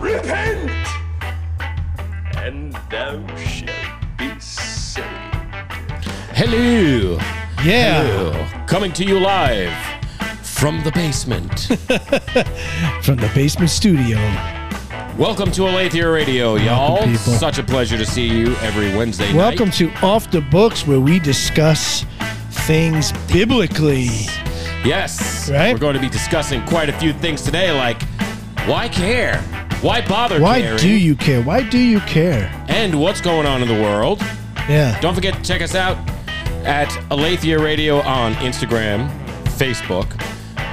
Repent, and thou shalt be saved. Hello. Yeah. Hello. Coming to you live from the basement. From the basement studio. Welcome to Aletheia Radio, y'all. people. Such a pleasure to see you every Wednesday night. Welcome to Off the Books, where we discuss things biblically. Yes. Right? We're going to be discussing quite a few things today, like why care? Why bother Why caring? do you care? Why do you care? And what's going on in the world. Yeah. Don't forget to check us out at Aletheia Radio on Instagram, Facebook,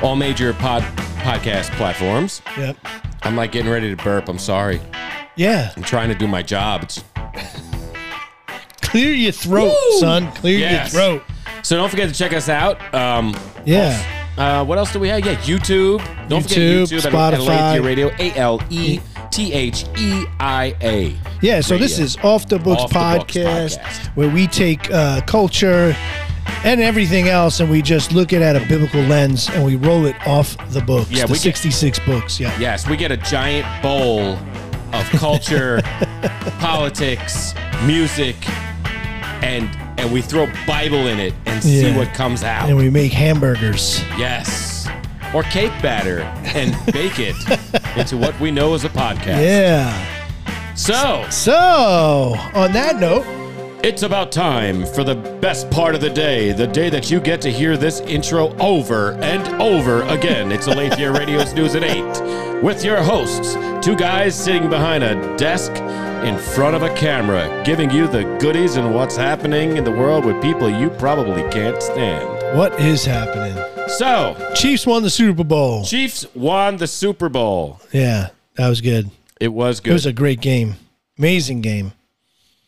all major pod podcast platforms. Yep. I'm like getting ready to burp. I'm sorry. Yeah. I'm trying to do my job. It's, Clear your throat, Woo! son. Clear Yes. your throat. So don't forget to check us out. Um, Yeah. uh, what else do we have? Yeah, YouTube. Don't YouTube, forget YouTube Spotify. Aletheia Radio. A L E T H E I A. Yeah, so this is Off the Books, Off the Books podcast, podcast. where we take uh, culture and everything else and we just look at it at a biblical lens and we roll it off the books. Yeah, the we get- 66 books. Yeah. Yes, we get a giant bowl of culture, politics, music, and and we throw Bible in it and see Yeah. what comes out. And we make hamburgers. yes. Or cake batter and bake it into what we know as a podcast. Yeah. So, So, on that note, it's about time for the best part of the day, the day that you get to hear this intro over and over again. It's Aletheia Radio's News at 8 with your hosts, two guys sitting behind a desk in front of a camera, giving you the goodies and what's happening in the world with people you probably can't stand. what is happening? So, Chiefs won the Super Bowl. Chiefs won the Super Bowl. Yeah, that was good. It was good. It was a great game. Amazing game.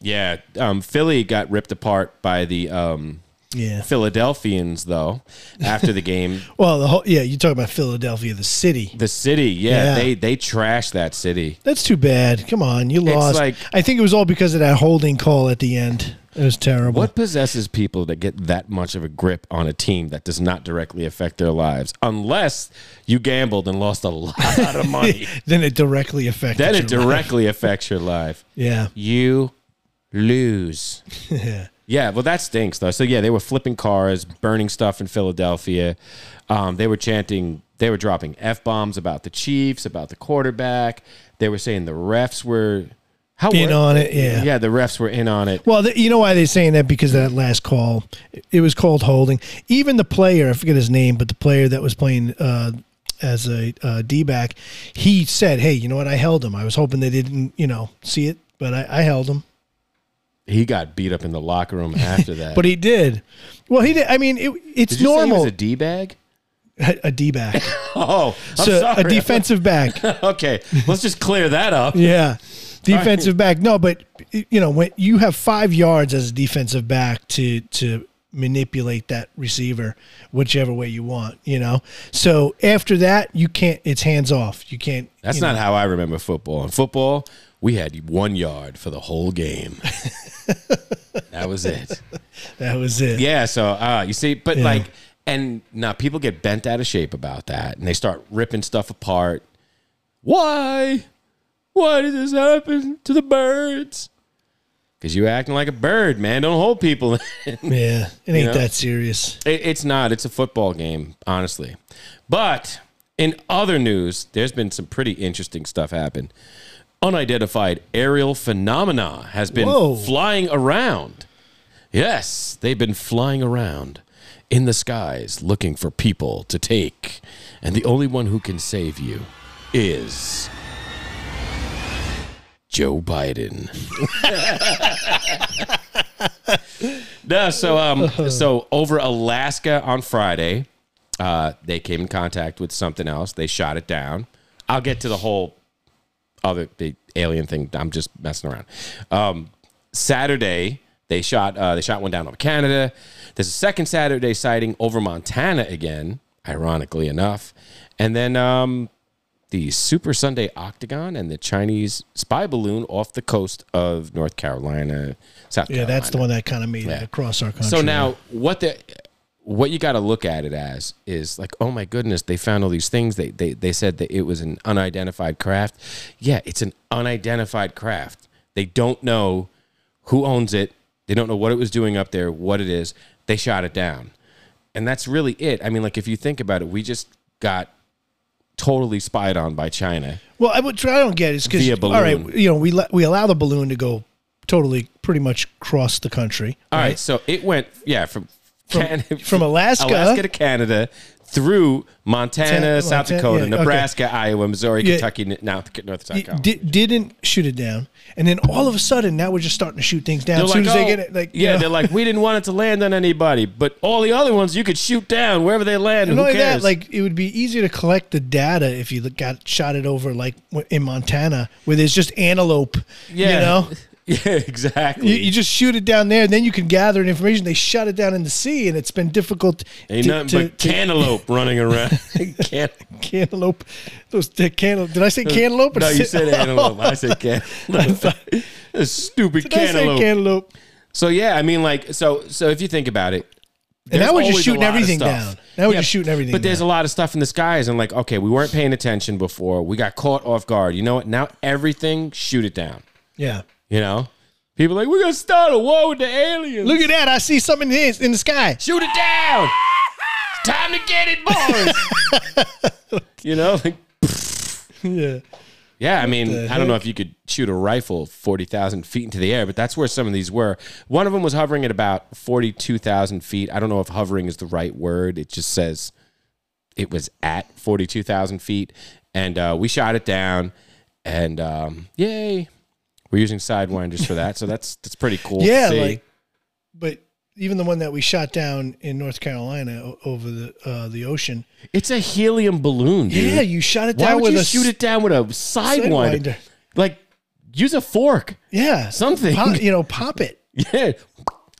yeah, um, Philly got ripped apart by the um, Yeah. Philadelphians, though, after the game. Well, the whole yeah, you talk about Philadelphia, the city. The city, yeah, Yeah. they they trashed that city. That's too bad. Come on, you lost. like- I think it was all because of that holding call at the end. It was terrible. What possesses people to get that much of a grip on a team that does not directly affect their lives, unless you gambled and lost a lot of money? then it directly affected. then it your life. directly affects your life. Yeah. You lose. Yeah. Yeah, well, that stinks though. So yeah, they were flipping cars, burning stuff in Philadelphia. Um, they were chanting, they were dropping f bombs about the Chiefs, about the quarterback. They were saying the refs were how In were- on it, yeah. yeah. The refs were in on it. Well, th you know why they're saying that because of that last call, it was called holding. Even the player, I forget his name, but the player that was playing uh, as a uh, D back, he said, "Hey, you know what? I held him. I was hoping they didn't, you know, see it, but I, I held him." He got beat up in the locker room after that. But he did. Well, he did. I mean, it, it's Did you say he normal. was a d bag? a, a D back, Oh, I'm so sorry. a defensive back. okay, let's just clear that up. Yeah. Defensive back. No, but you know, when you have 5 yards as a defensive back to to manipulate that receiver whichever way you want, you know. So after that, you can't it's hands off. You can't That's you not know. how I remember football. In football, we had one yard for the whole game. that was it. that was it. Yeah, so uh, you see, but Yeah. like, and now people get bent out of shape about that, and they start ripping stuff apart. Why? Why did this happen to the birds? Because you acting like a bird, man. Don't hold people. Yeah. It ain't know? that serious. it's not. It's a football game, honestly. But in other news, there's been some pretty interesting stuff happen. Unidentified aerial phenomena has been Whoa. flying around. Yes, they've been flying around in the skies looking for people to take. And the only one who can save you is Joe Biden. no, so um, so over Alaska on Friday, uh, they came in contact with something else. They shot it down. I'll get to the whole other the alien thing. I'm just messing around. Um, Saturday they shot uh, they shot one down over Canada. There's a second Saturday sighting over Montana again, ironically enough, and then um, the Super Sunday Octagon and the Chinese spy balloon off the coast of North Carolina, South Carolina. Yeah, Carolina. that's the one that kind of made Yeah. it across our country. So now, what the what you got to look at it as is like, oh my goodness, they found all these things. They, they they said that it was an unidentified craft. Yeah, it's an unidentified craft. They don't know who owns it. They don't know what it was doing up there, what it is. They shot it down, and that's really it. I mean, like if you think about it, we just got totally spied on by China. Well, I, what I don't get is because all right, you know, we let, we allow the balloon to go totally, pretty much across the country. All right, so it went yeah from Can- from Alaska- Alaska to Canada through Montana, Montana, South Dakota, yeah, okay. Nebraska, Iowa, Missouri, Yeah. Kentucky, now North Dakota. di- didn't shoot it down, and then all of a sudden, now we're just starting to shoot things down. They're as soon like, as they "Oh," get it, like you yeah, know. they're like, we didn't want it to land on anybody, but all the other ones you could shoot down wherever they land. And who cares? that, like it would be easier to collect the data if you got shot it over like in Montana, where there's just antelope. yeah, You know, yeah, exactly. you, you just shoot it down there, and then you can gather information. They shut it down in the sea, and it's been difficult. Ain't to- nothing to- but cantaloupe running around. Can- cantaloupe. Those the cantaloupe. Did I say cantaloupe? no, you said antelope. I said cantaloupe. A stupid Did cantaloupe. cantaloupe? So yeah, I mean, like, so so if you think about it, And there's now we're just shooting everything down. Now we're just shooting everything But there's down. a lot of stuff in the skies, and like, okay, we weren't paying attention before. We got caught off guard. You know what? Now everything, shoot it down. Yeah. You know, people like we're gonna start a war with the aliens. Look at that! I see something in the, in the sky. shoot it down. It's time to get it, boys. you know, like, Yeah. yeah. I mean, I don't know if you could shoot a rifle forty thousand feet into the air, but that's where some of these were. One of them was hovering at about forty-two thousand feet. I don't know if hovering is the right word. It just says it was at 42,000 feet. And uh, we shot it down. And um, yay. We're using Sidewinders for that. So that's that's pretty cool. to Yeah, like, but even the one that we shot down in North Carolina o- over the uh, the ocean. it's a helium balloon, dude. Yeah, you shot it Why down would with you a shoot it down with a Sidewinder? Sidewinder. Like, use a fork. Yeah, Something. Pop, you know, pop it. Yeah.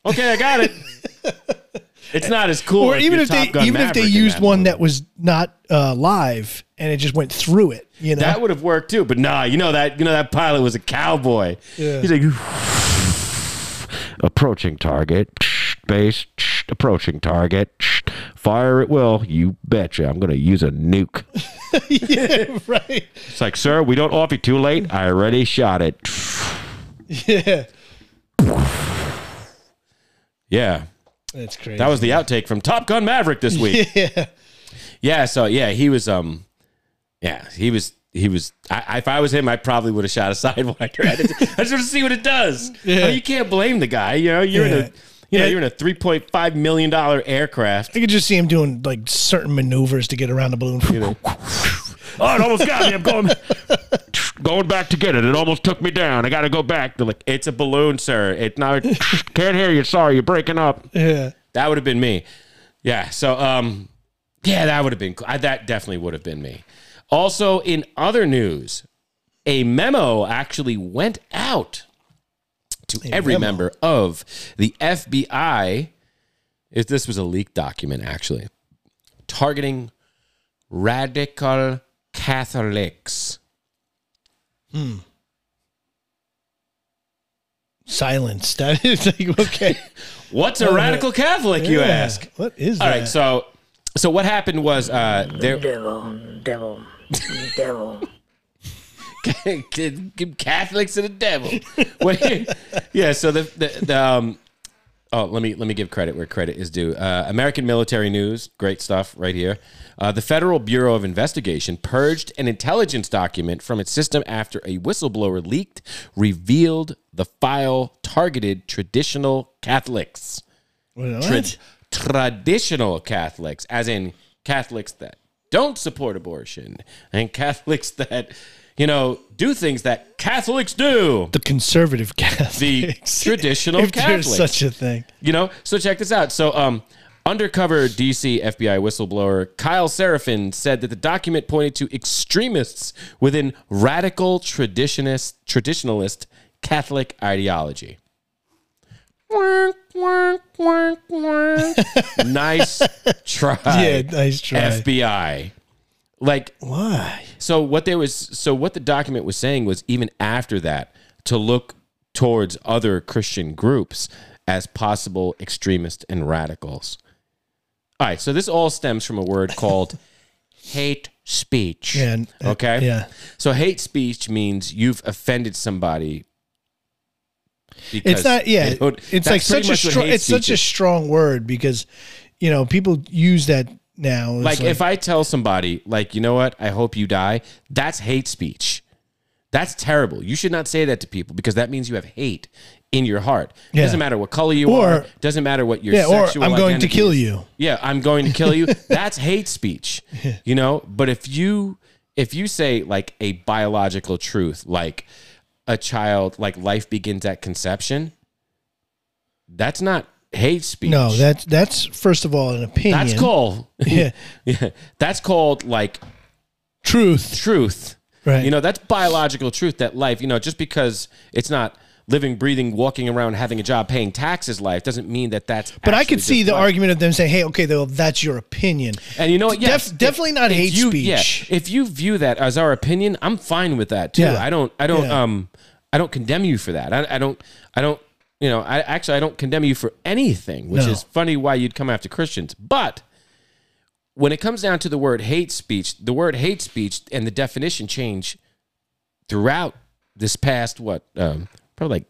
Okay, I got it. It's not as cool. Or as even if they even if they used that one movie. that was not uh, live and it just went through it. You know, That would have worked too, but nah, you know that you know that pilot was a cowboy. Yeah. He's like approaching target, base, approaching target, fire at will. You betcha. I'm gonna use a nuke. yeah, right. It's like, sir, we don't offer you too late. I already shot it. Yeah, Yeah, that's crazy. that was the outtake from Top Gun Maverick this week. yeah. Yeah, so yeah, he was um yeah, he was he was I, if I was him, I probably would have shot a sidewinder. I just, want to see what it does. Yeah. I mean, you can't blame the guy. You know, you're in a you know, Yeah. you're in a three point five million dollar aircraft. I could just see him doing like certain maneuvers to get around the balloon. Oh, it almost got me. I'm going going back to get it. It almost took me down. I gotta go back. They're like, it's a balloon, sir. It's not can't hear you. Sorry, you're breaking up. yeah, That would have been me. Yeah. So, um, yeah, that would have been. cool. I, that definitely would have been me. Also, in other news, a memo actually went out to every memo. member of the FBI. If this was a leaked document, actually, targeting radical Catholics. Hmm. Silence. That is like okay. What's a radical Catholic, you Yeah. ask? What is All that? right, so so what happened was uh, there. Devil, devil, devil. Give Catholics to the devil. Wait, yeah. So the, the the um. Oh, let me let me give credit where credit is due. Uh, American Military News, great stuff right here. Uh, the Federal Bureau of Investigation purged an intelligence document from its system after a whistleblower leaked revealed the file targeted traditional Catholics. What? Tra- traditional Catholics, as in Catholics that don't support abortion and Catholics that, you know, do things that Catholics do. the conservative Catholics. The traditional if there's Catholics. such a thing. you know, so check this out. So, um, undercover DC FBI whistleblower Kyle Seraphin said that the document pointed to extremists within radical traditionist traditionalist Catholic ideology. nice try. Yeah, nice try. FBI. Like Why? so what there was so what the document was saying was even after that to look towards other Christian groups as possible extremists and radicals. All right, so this all stems from a word called hate speech. Yeah, uh, okay. yeah. So hate speech means you've offended somebody. It's not. Yeah, it's like such a strong. It's such a strong word because, you know, people use that now. It's like if I tell somebody, like, you know what, I hope you die, that's hate speech. That's terrible. You should not say that to people because that means you have hate in your heart. Yeah. Doesn't matter what color you Or- are. Doesn't matter what your yeah, or sexual I'm going to identity kill is. you. Yeah, I'm going to kill you. That's hate speech. You know, but if you if you say like a biological truth, like a child, like life begins at conception, that's not hate speech. No, that's that's first of all an opinion. that's called Yeah, yeah, that's called like truth. truth. Right. You know, that's biological truth that life, you know, just because it's not living, breathing, walking around, having a job, paying taxes life doesn't mean that that's. But I could see the life. argument of them saying, "Hey, okay, though that's your opinion." And you know what? Yes, Def- definitely not hate you, speech. Yeah, if you view that as our opinion, I'm fine with that too. Yeah. I don't. I don't. Yeah. Um. I don't condemn you for that. I, I don't. I don't. You know. I actually I don't condemn you for anything, which No. is funny why you'd come after Christians. But when it comes down to the word hate speech, the word hate speech and the definition change throughout this past what um, probably like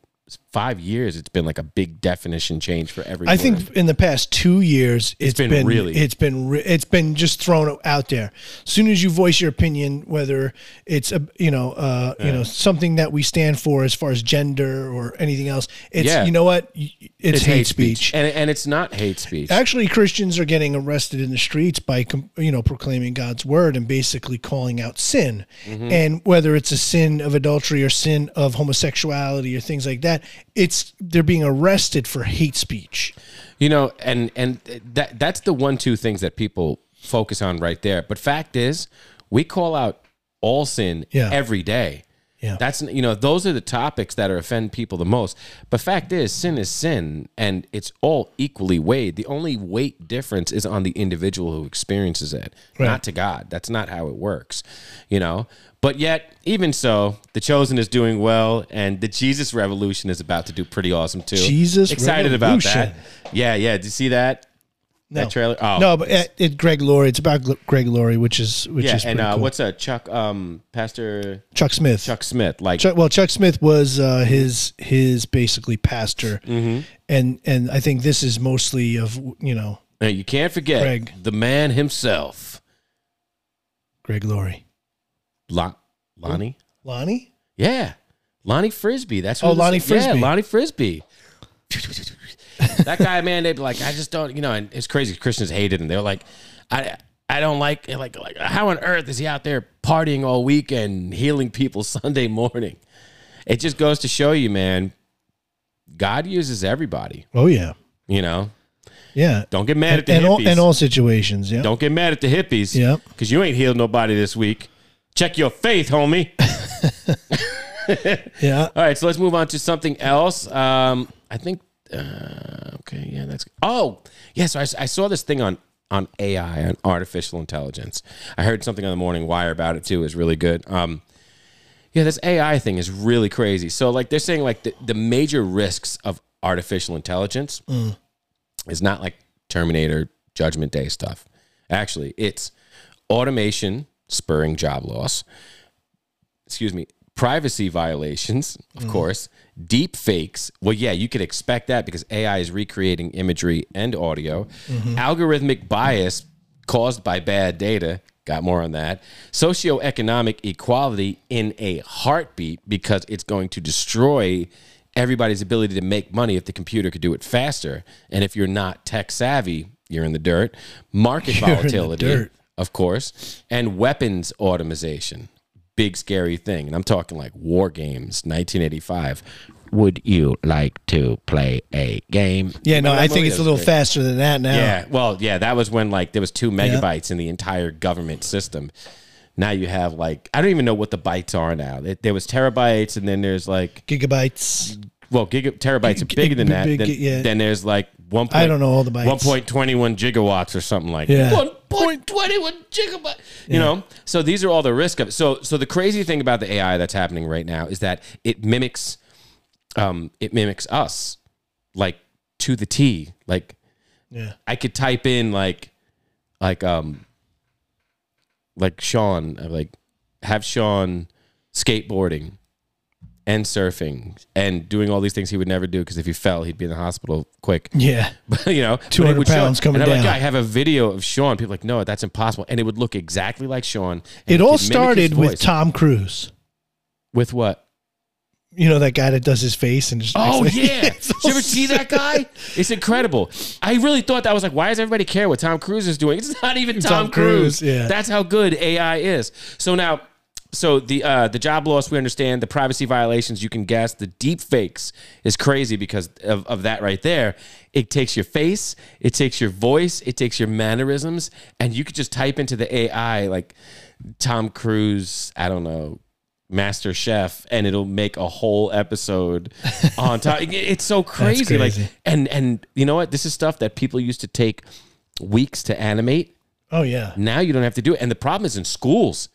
five years. It's been like a big definition change for every. I think in the past two years, it's been been, really- it's been re- it's been just thrown out there. As soon as you voice your opinion, whether it's a you know uh, you know something that we stand for as far as gender or anything else, it's Yeah. you know what Y- it's, hate, speech. and and it's not hate speech. Actually, Christians are getting arrested in the streets by you know proclaiming God's word and basically calling out sin, Mm-hmm. and whether it's a sin of adultery or sin of homosexuality or things like that, it's they're being arrested for hate speech. You know, and and that that's the one two things that people focus on right there. But fact is, we call out all sin Yeah. every day. Yeah. That's you know, those are the topics that are offend people the most. But fact is, sin is sin and it's all equally weighed. The only weight difference is on the individual who experiences it, Right. not to God. That's not how it works. You know? But yet, even so, the chosen is doing well, and the Jesus Revolution is about to do pretty awesome too. Jesus excited about that. Revolution. Yeah, yeah. Did you see that? No. That trailer? Oh, No, but it, it Greg Laurie. It's about Greg Laurie, which is which yeah. is And uh, cool. what's a Chuck? Um, Pastor Chuck Smith? Chuck Smith. Like, Chuck, well, Chuck Smith was uh, his his basically pastor, Mm-hmm. and and I think this is mostly of you know uh, you can't forget Greg. the man himself, Greg Laurie. Lon- Lonnie. Lonnie. Yeah, Lonnie Frisbee. That's Oh, what it Lonnie was- Yeah, Frisbee. Lonnie Frisbee. that guy, man, they'd be like, I just don't, you know, and it's crazy. Christians hated him. They're like, I, I don't like, like, like, how on earth is he out there partying all week and healing people Sunday morning? It just goes to show you, man. God uses everybody. Oh yeah, You know, yeah. don't get mad at the and all hippies. in all situations. Yeah. don't get mad at the hippies. Yep. because you ain't healed nobody this week. Check your faith, homie. Yeah. All right, so let's move on to something else. Um, I think. Uh, okay, yeah, that's. Oh, yeah. So I, I saw this thing on on AI on artificial intelligence. I heard something on the Morning Wire about it too. Is really good. Um, yeah, this AI thing is really crazy. So like they're saying like the, the major risks of artificial intelligence is not like Terminator Judgment Day stuff. Actually, it's automation spurring job loss. Excuse me, privacy violations, of mm-hmm. course, deep fakes. Well, yeah, you could expect that because AI is recreating imagery and audio. Mm-hmm. Algorithmic bias caused by bad data. Got more on that. Socioeconomic equality in a heartbeat because it's going to destroy everybody's ability to make money if the computer could do it faster. And if you're not tech savvy, you're in the dirt. Market You're volatility, dirt. Of course, and weapons automation. Big scary thing. And I'm talking like war games, 1985. Would you like to play a game? Yeah. No, I think it's a little great. faster than that now. Yeah, well, yeah, that was when like there was two megabytes in the entire government system. Now you have like I don't even know what the bytes are now. There- There was terabytes, and then there's like Gigabytes. well, giga, terabytes are bigger than that. big- Then, yeah. then there's like one. I don't know all the bytes. One point twenty one gigawatts or something like Yeah. One point twenty one gigabyte. You know, so these are all the risk of. it. So, so the crazy thing about the AI that's happening right now is that it mimics, um, it mimics us, like to the T. Like Yeah. I could type in like like um like Sean, uh, like have Sean skateboarding and surfing and doing all these things he would never do because if he fell, he'd be in the hospital quick. Yeah. But you know, it 200 would show- pounds coming and I'm down. Like, I have a video of Sean. People are like, no, that's impossible, and it would look exactly like Sean. It all could mimic his started with. Tom Cruise. With what? You know that guy that does his face and just Oh yeah! Did you ever see that guy? It's incredible. I really thought that I was like, why does everybody care what Tom Cruise is doing? It's not even Tom, Tom Cruise. Cruise, yeah. that's how good AI is. So now, so the uh, the job loss we understand, the privacy violations you can guess, the deep fakes is crazy because of, of that right there. It takes your face, it takes your voice, it takes your mannerisms, and you could just type into the AI like Tom Cruise. I don't know. Master Chef, and it'll make a whole episode on top. It's so crazy. Like, crazy. and and you know what? This is stuff that people used to take weeks to animate. Oh yeah. Now you don't have to do it. And the problem is in schools.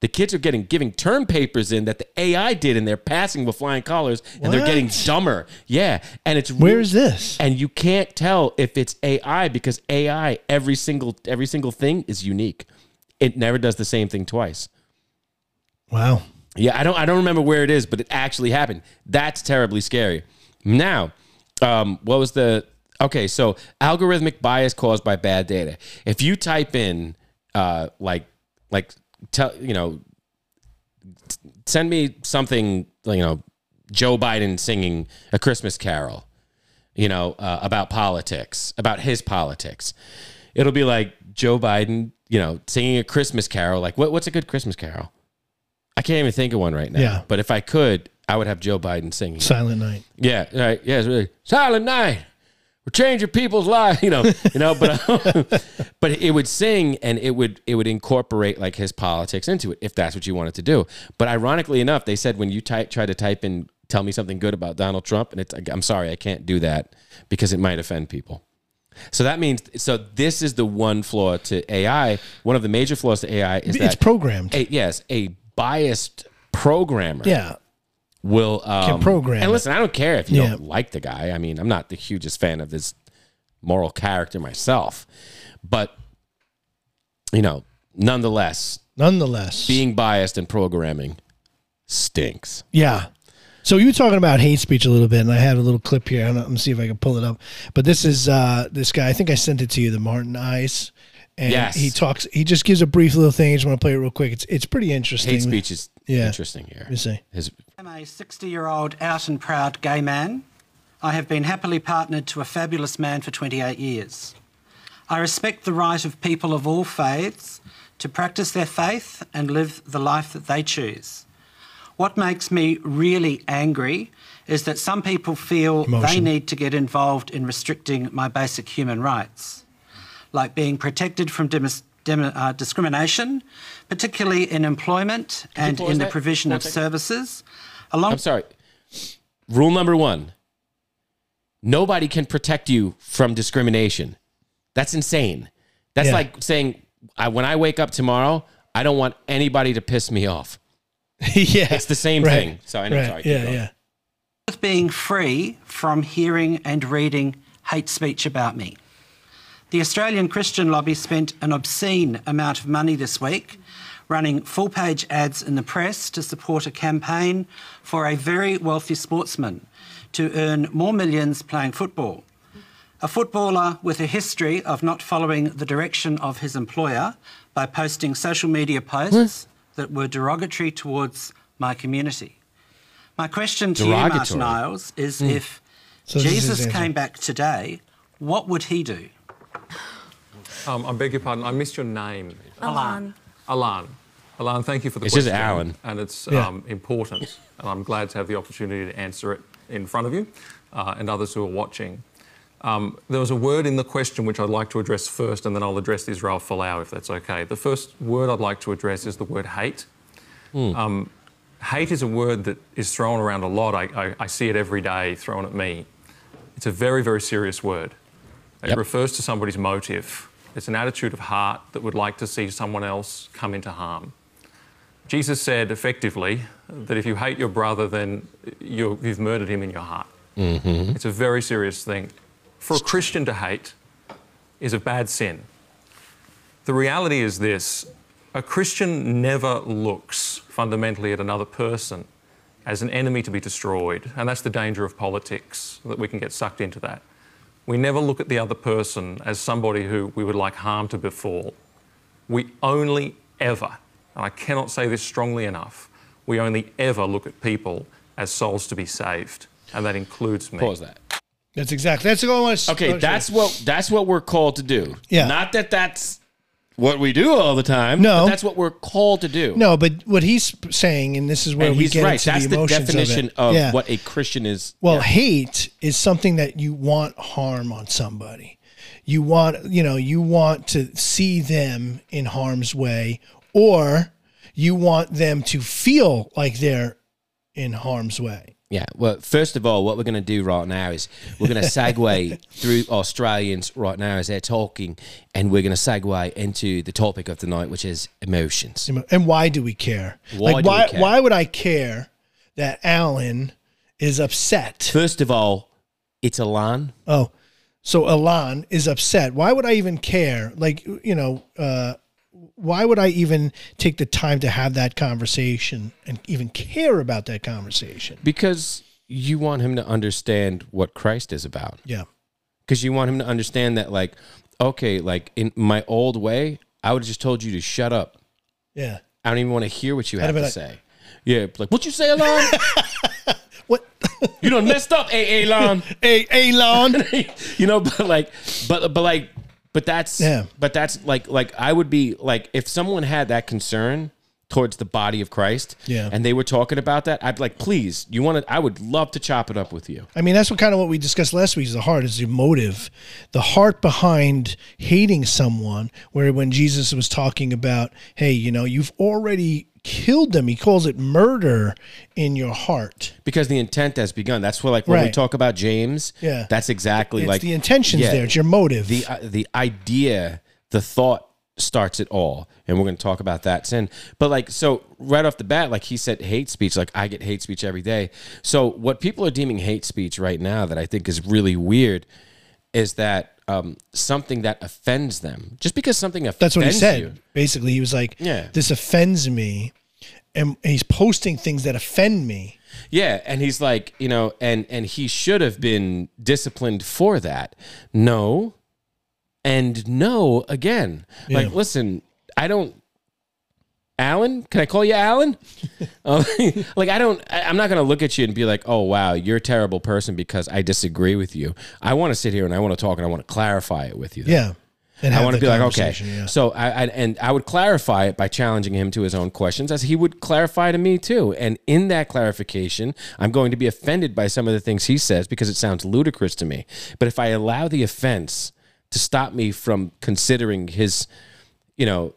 The kids are getting giving term papers in that the AI did, and they're passing with flying colors, and they're getting dumber. Yeah, and it's Where is this? and you can't tell if it's AI because AI every single every single thing is unique. It never does the same thing twice. Wow. Yeah, I don't I don't remember where it is, but it actually happened. That's terribly scary. Now, um, what was the okay? So algorithmic bias caused by bad data. If you type in uh, like like tell you know send me something you know Joe Biden singing a Christmas carol, you know uh, about politics, about his politics. It'll be like Joe Biden, you know, singing a Christmas carol. Like what, what's a good Christmas carol? I can't even think of one right now. Yeah. But if I could, I would have Joe Biden singing. Silent Night. Yeah, right. Yeah, it's really Silent Night. We're changing people's lives, you know, you know, but um, but it would sing and it would it would incorporate like his politics into it if that's what you wanted to do. But ironically enough, they said when you type try to type in tell me something good about Donald Trump and it's I'm sorry, I can't do that because it might offend people. So that means so this is the one flaw to AI. One of the major flaws to AI is that It's programmed. a, yes, a biased programmer yeah. Will um, program And it. listen, I don't care if you Yeah. don't like the guy. I mean, I'm not the hugest fan of this moral character myself, but you know, nonetheless, Nonetheless. being biased in programming stinks. Yeah. So you were talking about hate speech a little bit, and I have a little clip here. I'm going to see if I can pull it up. But this is uh, this guy. I think I sent it to you, the Martin Iles. And Yes. he talks. He just gives a brief little thing. I just want to play it real quick. It's it's pretty interesting. Hate speech is Yeah. interesting here. Let me see. His I'm a 60 year old out and proud gay man. I have been happily partnered to a fabulous man for 28 years. I respect the right of people of all faiths to practice their faith and live the life that they choose. What makes me really angry is that some people feel they need to get involved in restricting my basic human rights, like being protected from demis- dem- uh, discrimination, particularly in employment and in the that provision for of second? services. Along I'm sorry. Rule number one nobody can protect you from discrimination. That's insane. That's Yeah. like saying, I, when I wake up tomorrow, I don't want anybody to piss me off. yeah. It's the same Right. thing. So I know. Right. Sorry. Yeah. going. Yeah. with being free from hearing and reading hate speech about me. The Australian Christian Lobby spent an obscene amount of money this week running full page ads in the press to support a campaign for a very wealthy sportsman to earn more millions playing football. A footballer with a history of not following the direction of his employer by posting social media posts that were derogatory towards my community. My question to you, Martin Derogatory. Iles, is if So Jesus came back today, what would he do? Um, I beg your pardon, I missed your name. Alan. Alan. Alan, thank you for the It's just question. Alan. And it's Yeah. um, important. And I'm glad to have the opportunity to answer it in front of you uh, and others who are watching. Um, there was a word in the question which I'd like to address first, and then I'll address Israel Folau if that's okay. The first word I'd like to address is the word hate. Um, hate is a word that is thrown around a lot. I, I, I see it every day thrown at me. It's a very, very serious word. It Yep. refers to somebody's motive. It's an attitude of heart that would like to see someone else come into harm. Jesus said effectively that if you hate your brother, then you you've murdered him in your heart. Mm-hmm. It's a very serious thing. For a Christian to hate is a bad sin. The reality is this a Christian never looks fundamentally at another person as an enemy to be destroyed. And that's the danger of politics, that we can get sucked into that. We never look at the other person as somebody who we would like harm to befall. We only ever, and I cannot say this strongly enough, we only ever look at people as souls to be saved. And that includes me. Pause that. That's exactly. That's what I want to. Okay, that's what that's what we're called to do. Yeah. Not that that's what we do all the time. No. but that's what we're called to do. no, but what he's saying, and this is where and we he's get right. into That's the the, definition of, it. of Yeah. what a Christian is. Well, Yeah. hate is something that you want harm on somebody. You want, you know, you want to see them in harm's way, or you want them to feel like they're in harm's way. Yeah. Well, first of all, what we're going to do right now is we're going to segue through Australians right now as they're talking, and we're going to segue into the topic of the night, which is emotions. And why do we care? Why like, why, care? why would I care that Alan is upset? First of all, it's Alan. Oh, so Alan is upset. Why would I even care? Like, you know, uh, why would I even take the time to have that conversation and even care about that conversation? Because you want him to understand what Christ is about. Yeah. Because you want him to understand that, like, okay, like in my old way, I would have just told you to shut up. Yeah. I don't even want to hear what you I'd have to like- say. Yeah, like, what you say, Alon? What? you done messed up, AA Alon. hey, Alon. you know, but like, but but like, but that's Yeah. But that's like like I would be like if someone had that concern towards the body of Christ, Yeah. and they were talking about that, I'd be like, please, you want to? I would love to chop it up with you. I mean, that's what kind of what we discussed last week is the heart, is the motive, the heart behind hating someone. Where when Jesus was talking about, hey, you know, you've already killed them, he calls it murder in your heart. Because the intent has begun. That's what, like, when we Right. talk about James, Yeah. that's exactly It's like the intentions yeah, there, it's your motive. the uh, the idea, the thought starts it all, and we're going to talk about that soon. But like, so right off the bat, like he said, hate speech. Like I get hate speech every day. So what people are deeming hate speech right now, that I think is really weird, is that um, something that offends them. Just because something offends That's what he said. you, Basically, he was like, Yeah. this offends me. And he's posting things that offend me. Yeah, and he's like, you know, and and he should have been disciplined for that. No, and no again. Like, listen, I don't. Alan, can I call you Alan? Uh, like, I don't. I, I'm not going to look at you and be like, "Oh, wow, you're a terrible person" because I disagree with you. I want to sit here and I want to talk and I want to clarify it with you. Yeah. And I want to be like, okay. yeah. So I, I and I would clarify it by challenging him to his own questions, as he would clarify to me too. And in that clarification, I'm going to be offended by some of the things he says because it sounds ludicrous to me. But if I allow the offense to stop me from considering his, you know,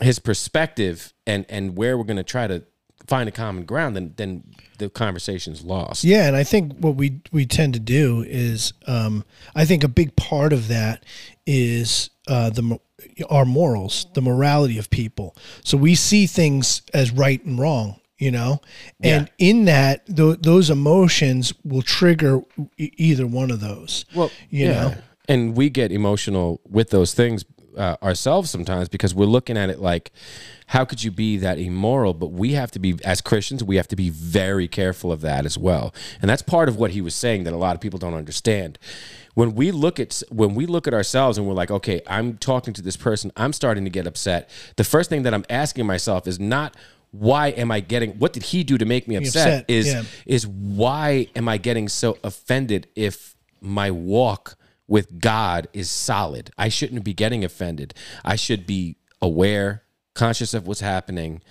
his perspective and and where we're going to try to find a common ground, then then the conversation's lost. Yeah, and I think what we we tend to do is, um, I think a big part of that is uh, the our morals, the morality of people. So we see things as right and wrong, you know, and in that th- those emotions will trigger e- either one of those. Well, you yeah. know, and we get emotional with those things uh, ourselves sometimes because we're looking at it like, how could you be that immoral? But we have to be, as Christians, we have to be very careful of that as well. And that's part of what he was saying that a lot of people don't understand. When we look at when we look at ourselves and we're like, okay, I'm talking to this person, I'm starting to get upset. The first thing that I'm asking myself is not why am I getting what did he do to make me upset? upset, Is yeah. is why am I getting so offended if my walk with God is solid? I shouldn't be getting offended. I should be aware, conscious of what's happening,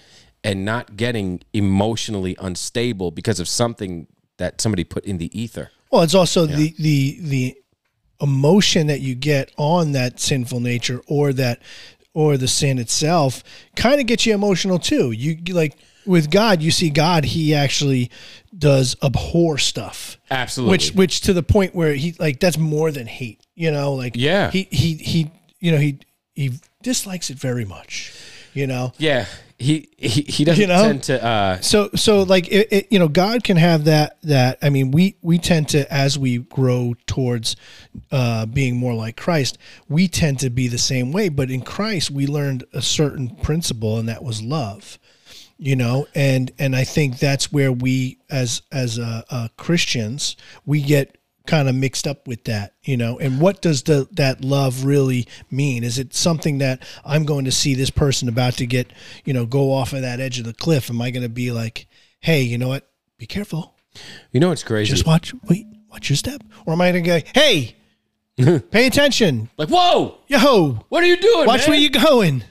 and not getting emotionally unstable because of something that somebody put in the ether. Well, it's also the the the emotion that you get on that sinful nature or that or the sin itself kind of gets you emotional too. You like with God, you see God, he actually does abhor stuff. Absolutely. Which which to the point where he like that's more than hate, you know, like Yeah. He he he you know, he he dislikes it very much. You know? Yeah, he he, he doesn't You know? tend to. Uh, so so like it, it, you know god can have that that i mean we we tend to as we grow towards uh being more like christ we tend to be the same way but in christ we learned a certain principle and that was love you know and and i think that's where we as as uh, uh christians we get kind of mixed up with that you know? And what does the that love really mean? Is it something that i'm going to see this person about to get you know go off of that edge of the cliff? Am i going to be like hey you know what? Be careful. You know it's crazy? just watch wait watch your step. Or am i going to go hey pay attention. Like, whoa, yo what are you doing? watch man? where you're going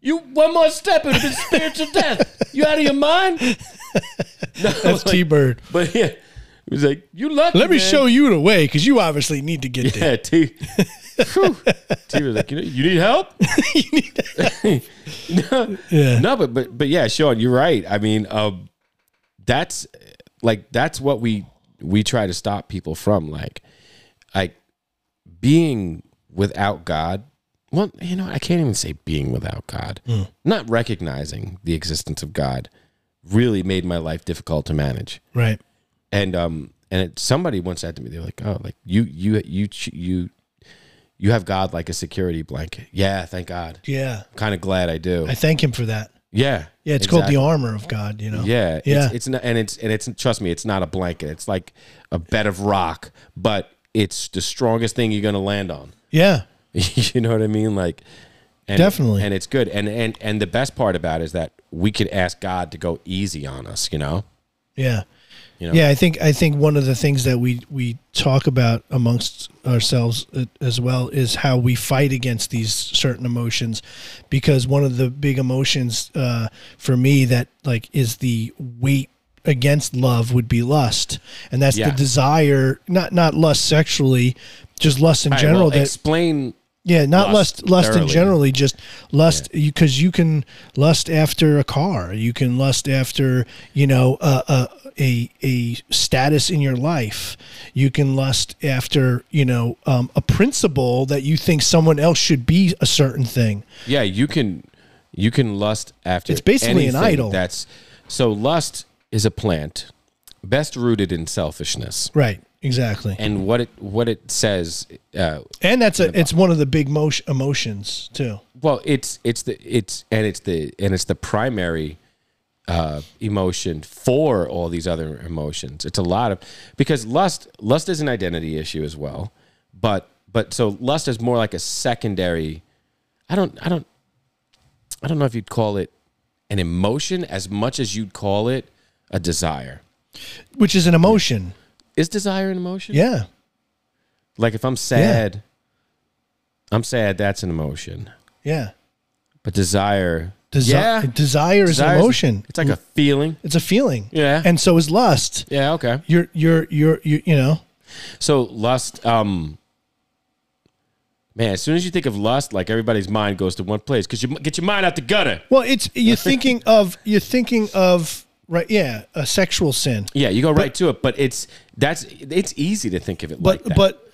You one more step and it's spiritual death. You out of your mind? No, that's like- t-bird But yeah, it was like you lucky. let me man. show you the way because you obviously need to get there T. Whew. T was like, you, know, you need help? no, Yeah. no, but but but yeah, Sean, you're right. I mean, um, that's like that's what we we try to stop people from, like, like being without God. Well, you know, I can't even say being without God. Not recognizing the existence of God really made my life difficult to manage. Right. And um and it, somebody once said to me they're like oh like you you you you you have god like a security blanket. Yeah thank god. Yeah. Kind of glad i do. I thank him for that. Yeah. Yeah, it's called the armor of God, you know. yeah Yeah. it's, it's not and it's and it's trust me it's not a blanket. It's like a bed of rock but it's the strongest thing you're gonna land on. Yeah. you know what i mean like and, Definitely. and it's good and and and the best part about it is that we could ask god to go easy on us you know Yeah. You know? Yeah, I think I think one of the things that we we talk about amongst ourselves as well is how we fight against these certain emotions, because one of the big emotions uh, for me that like is the weight against love would be lust, and that's Yeah. the desire not not lust sexually, just lust in right, general. well, that explain Yeah, not lust lust, lust in generally, just lust you because you can lust after a car, you can lust after you know a, a a a status in your life, you can lust after you know um, a principle that you think someone else should be a certain thing. Yeah, you can you can lust after. It's basically an idol. That's so lust is a plant best rooted in selfishness, Right. Exactly. and what it what it says. Uh, And that's a it's one of the big motion, emotions too. well, it's it's the it's and it's the and it's the primary uh, emotion for all these other emotions. It's a lot of because lust lust is an identity issue as well, but but so lust is more like a secondary. I don't I don't I don't know if you'd call it an emotion as much as you'd call it a desire. Which is an emotion. Is desire an emotion? Yeah. Like if I'm sad, I'm sad. That's an emotion. Yeah. But desire, Desi- yeah, Desire is an Desire's- emotion. It's like a feeling. It's a feeling. Yeah. And so is lust. Yeah. Okay. You're you're you're you you know. So lust, um, man. As soon as you think of lust, like everybody's mind goes to one place because you get your mind out the gutter. Well, it's you're thinking of you're thinking of right yeah, a sexual sin. Yeah, you go right to it. But it's that's it's easy to think of it But like that. but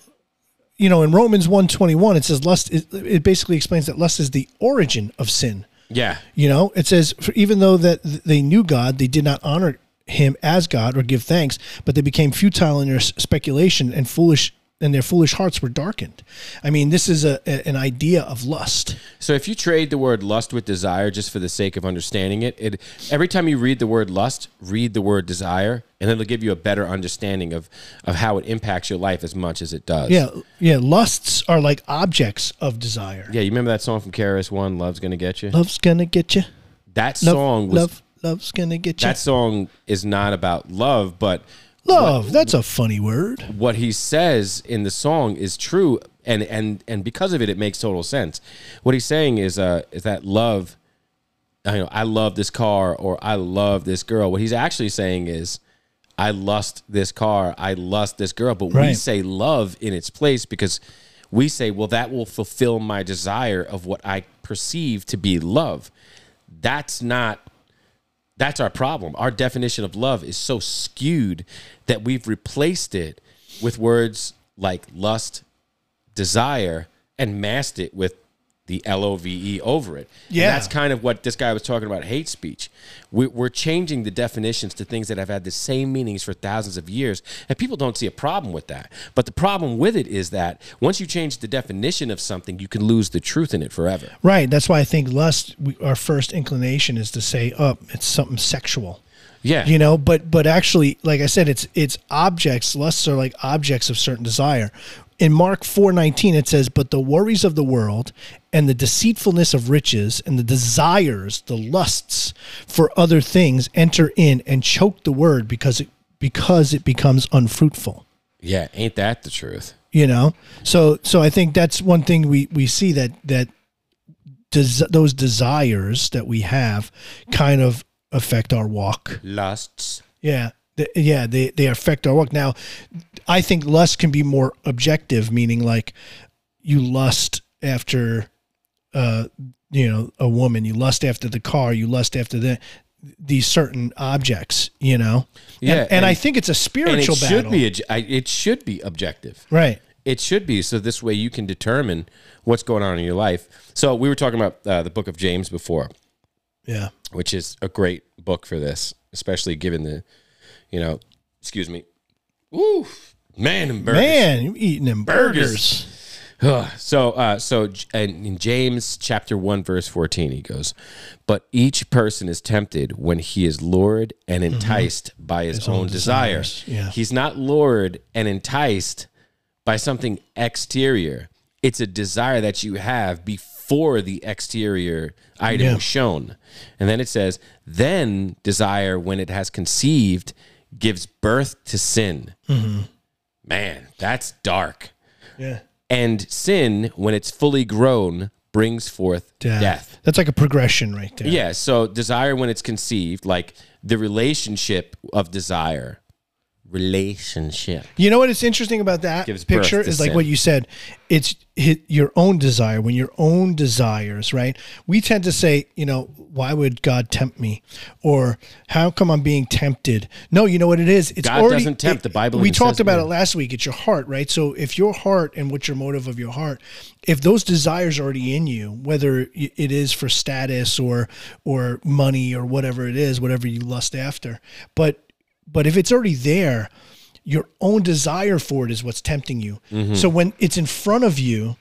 you know, in Romans 121 it says lust is, it basically explains that lust is the origin of sin. yeah, You know, it says for even though that they knew God, they did not honor him as God or give thanks, but they became futile in their speculation and foolish and their foolish hearts were darkened. I mean, this is a, a- an idea of lust. So if you trade the word lust with desire just for the sake of understanding it, it every time you read the word lust, read the word desire, and it'll give you a better understanding of of how it impacts your life as much as it does. Yeah, yeah, lusts are like objects of desire. Yeah, you remember that song from KRS One, "Love's Gonna Get You"? Love's gonna get you. That Love, song was love, love's gonna get you. that song is not about love, but love. that's a funny word. what he says in the song is true and and and because of it it makes total sense what he's saying is uh is that love I know I love this car or I love this girl what he's actually saying is I lust this car I lust this girl but we say love in its place because we say well that will fulfill my desire of what I perceive to be love that's not that's our problem. Our definition of love is so skewed that we've replaced it with words like lust, desire, and masked it with the L O V E over it. And Yeah. that's kind of what this guy was talking about hate speech. We, we're changing the definitions to things that have had the same meanings for thousands of years, and people don't see a problem with that. But the problem with it is that once you change the definition of something, you can lose the truth in it forever. Right. That's why I think lust. We, our first inclination is to say, "Oh, it's something sexual." Yeah. You know, but but actually, like I said, it's it's objects. Lusts are like objects of certain desire. In Mark four nineteen, it says, "But the worries of the world and the deceitfulness of riches and the desires, the lusts for other things, enter in and choke the word because it because it becomes unfruitful." yeah. Ain't that the truth? you know so so i think that's one thing we we see that that des- those desires that we have kind of affect our walk Lusts. yeah Th- yeah they they affect our work. now i think lust can be more objective meaning like you lust after uh you know a woman you lust after the car you lust after the these certain objects you know And- Yeah, and, i think it's a And it spiritual should be. It should be objective. right It should be so this way you can determine what's going on in your life. So we were talking about uh, the book of James before, yeah which is a great book for this, especially given the, you know, excuse me, woo, man, and burgers. man you eating them Burgers. burgers. So, uh, so and in James chapter one verse fourteen, he goes, "But each person is tempted when he is lured and enticed by his, own, own desire. desires, yeah. He's not lured and enticed by something exterior. It's a desire that you have before the exterior item Yeah. shown, and then it says, then desire, when it has conceived, gives birth to sin. Mm-hmm. Man, that's dark." Yeah. And sin, when it's fully grown, brings forth death. That's like a progression right there. Yeah. So desire, when it's conceived, like the relationship of desire, relationship. You know what is interesting about that Gives picture to is like sin. what you said. It's hit your own desire when your own desires, right? We tend to say, you know, why would God tempt me, or how come I'm being tempted? No, you know what it is. It's God already, doesn't tempt. The Bible We talked about it. it last week. It's your heart, right? So if your heart and what's your motive of your heart, if those desires are already in you, whether it is for status or or money or whatever it is, whatever you lust after, but but if it's already there, your own desire for it is what's tempting you. Mm-hmm. So when it's in front of you,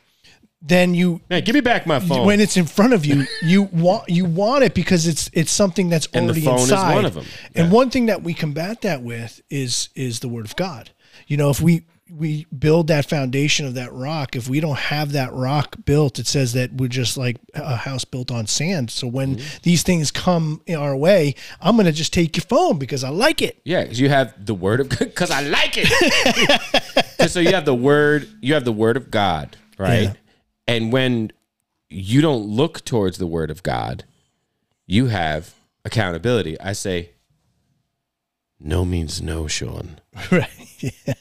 then you Hey, give me back my phone. when it's in front of you, you want you want it because it's it's something that's And the already phone is inside. one of 'em. And Yeah. one thing that we combat that with is is the word of God. You know, if we we build that foundation of that rock, if we don't have that rock built, it says that we're just like a house built on sand. So when Mm-hmm. these things come in our way, I'm going to just take your phone because I like it. yeah because you have the word of because I like it. so you have the word, you have the word of God, right? Yeah. And when you don't look towards the word of God, you have accountability. I say, no means no, Sean. right. Yeah.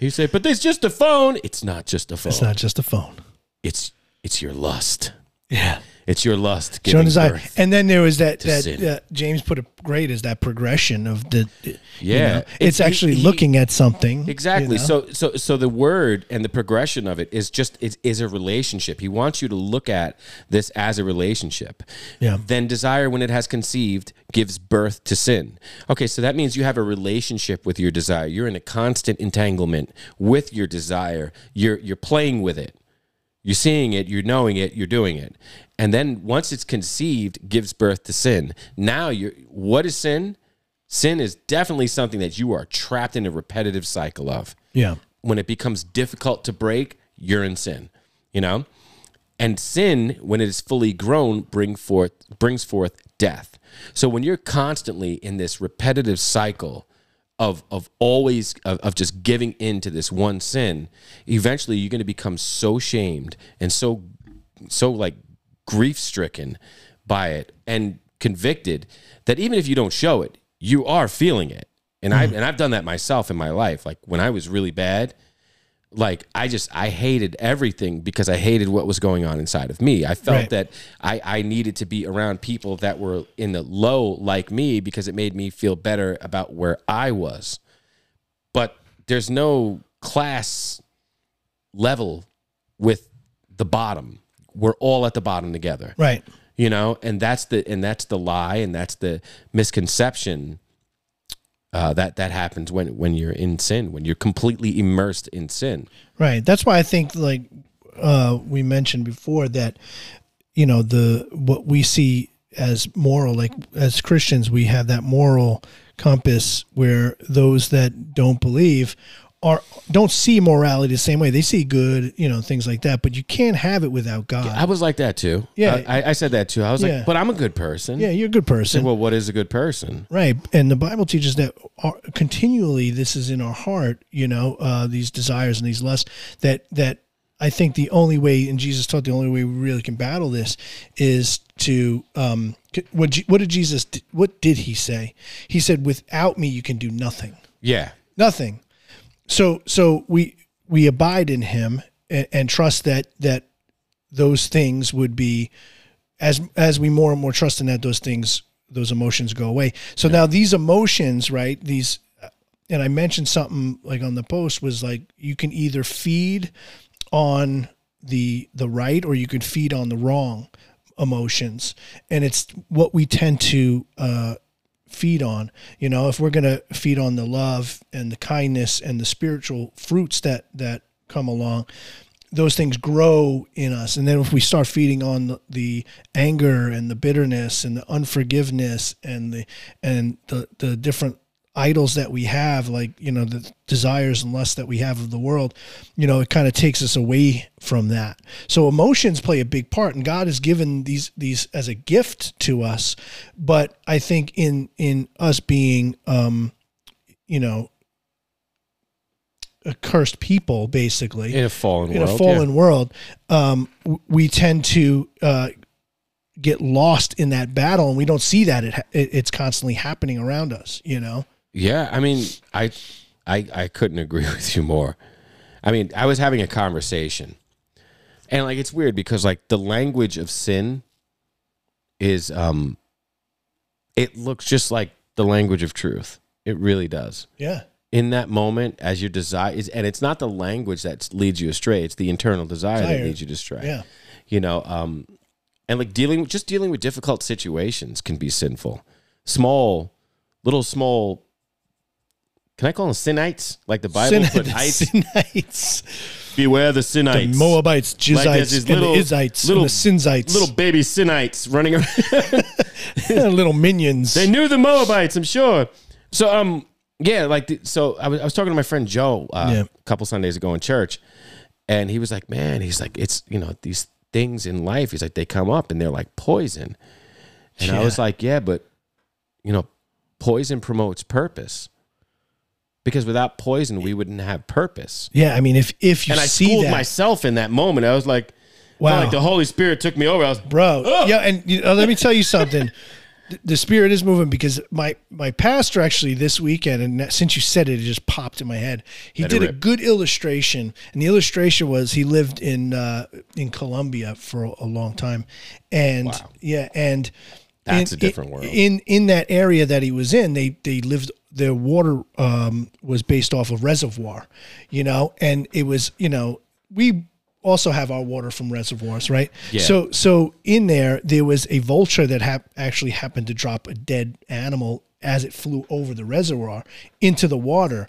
You say, but there's just a phone. It's not just a phone. It's not just a phone. it's it's your lust. Yeah. It's your lust Shown desire. And then there was that that uh, James put it great is that progression of the you Yeah. know, It's- it's, actually he- looking at something you Exactly. know? So so so the word and the progression of it is just is, is a relationship. He wants you to look at this as a relationship. Yeah. Then desire when it has conceived gives birth to sin. Okay, so that means you have a relationship with your desire. You're in a constant entanglement with your desire. You're you're playing with it. You're seeing it, you're knowing it, you're doing it. And then once it's conceived, gives birth to sin. Now you're what is sin? Sin is definitely something that you are trapped in a repetitive cycle of. yeah. When it becomes difficult to break, you're in sin. You know? And sin, when it is fully grown, bring forth brings forth death. So when you're constantly in this repetitive cycle of of always of, of just giving in to this one sin, eventually you're going to become so shamed and so so like grief stricken by it and convicted that even if you don't show it, you are feeling it. And I mm-hmm. and I've done that myself in my life. Like when I was really bad, like I just I hated everything because I hated what was going on inside of me. I felt Right. that I I needed to be around people that were in the low like me because it made me feel better about where I was. But there's no class level with the bottom. we're all at the bottom together Right. you know and that's the and that's the lie and that's the misconception uh, that that happens when when you're in sin when you're completely immersed in sin Right. That's why I think like uh, we mentioned before that you know the what we see as moral like as Christians we have that moral compass where those that don't believe are don't see morality the same way they see good you know things like that but you can't have it without God i was like that too Yeah. i, I said that too i was Yeah. like but i'm a good person yeah you're a good person said, well what is a good person Right, and the Bible teaches that our, continually this is in our heart. You know, uh, these desires and these lusts. That that I think the only way, and Jesus taught the only way we really can battle this is to um, what what did Jesus what did he say? He said, "Without me, you can do nothing, yeah nothing." So so we we abide in Him and, and trust that that those things would be as as we more and more trust in that those things those emotions go away. So now these emotions right these and i mentioned something like on the post was like you can either feed on the the right or you can feed on the wrong emotions. And it's what we tend to uh feed on you know if we're going to feed on the love and the kindness and the spiritual fruits that that come along those things grow in us. And then if we start feeding on the, the anger and the bitterness and the unforgiveness and the and the the different idols that we have like you know the desires and lusts that we have of the world you know it kind of takes us away from that so emotions play a big part and god has given these these as a gift to us but i think in in us being um you know a cursed people basically in a fallen in world a yeah. fallen world, um, w- we tend to uh, get lost in that battle, and we don't see that it, ha- it it's constantly happening around us. You know, Yeah, I mean, I, I, I couldn't agree with you more. I mean, I was having a conversation, and like it's weird because like the language of sin is, um, it looks just like the language of truth. It really does. yeah, In that moment, as your desire is, and it's not the language that leads you astray; it's the internal desire, that leads you astray. yeah, you know um and like dealing just dealing with difficult situations can be sinful small little small can i call them sinites? Like the bible Sin- put the ites Sinites, beware the the sinites Moabites, Like there's Jizites, and little- the Izites, little- and the Sinzites, little baby sinites running around. Little minions. they knew the moabites i'm sure. So um yeah like the, so I was, I was talking to my friend joe uh, Yeah. a couple sundays ago in church and he was like man he's like it's you know these things in life he's like they come up and they're like poison. And i was like yeah but you know poison promotes purpose because without poison we wouldn't have purpose yeah, I mean, if if you and i see schooled that, myself in that moment i was like Wow. like the holy spirit took me over i was bro. Yeah, and you know, let me tell you something. The- spirit is moving because my my pastor actually this weekend, and since you said it, it just popped in my head. He Let did a good illustration, and the illustration was he lived in uh, in Colombia for a, a long time, and Wow. yeah, and That's in- a different world. In in that area that he was in, they they lived. Their water um, was based off of reservoir, you know, and it was you know we also have our water from reservoirs, right? Yeah. So so in there there was a vulture that hap- actually happened to drop a dead animal as it flew over the reservoir into the water,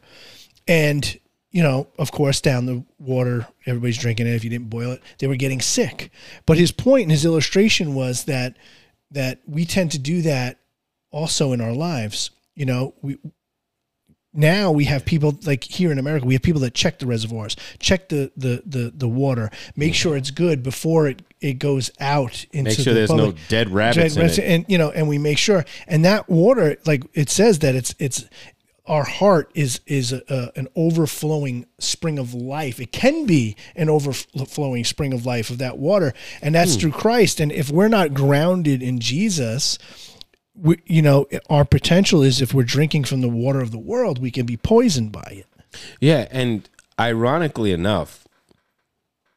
and you know, of course, down the water, everybody's drinking it. If you didn't boil it, they were getting sick. But his point in his illustration was that that we tend to do that also in our lives. You know, we now we have people like here in America, we have people that check the reservoirs, check the the the, the water, make sure it's good before it it goes out into make sure the there's public. no dead rabbits in Right, it. and you know, and we make sure, and that water, like it says that it's it's our heart is is a, a, an overflowing spring of life. It can be an overflowing spring of life of that water, and that's hmm. through Christ. And if we're not grounded in Jesus, we, you know, our potential is if we're drinking from the water of the world, we can be poisoned by it. Yeah, and ironically enough,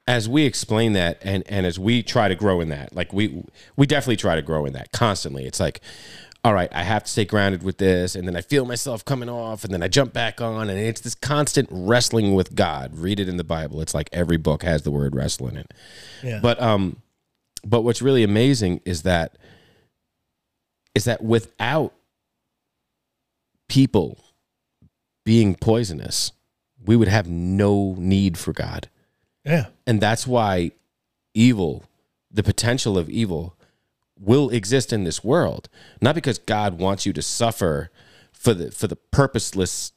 as we explain that and and as we try to grow in that, like we we definitely try to grow in that constantly. It's like, all right, I have to stay grounded with this, and then I feel myself coming off, and then I jump back on, and it's this constant wrestling with God. Read it in the Bible. It's like every book has the word wrestle in it. Yeah. But um, But what's really amazing is that is that without people being poisonous, we would have no need for God. Yeah. And that's why evil, the potential of evil, will exist in this world. Not because God wants you to suffer for the for the purposeless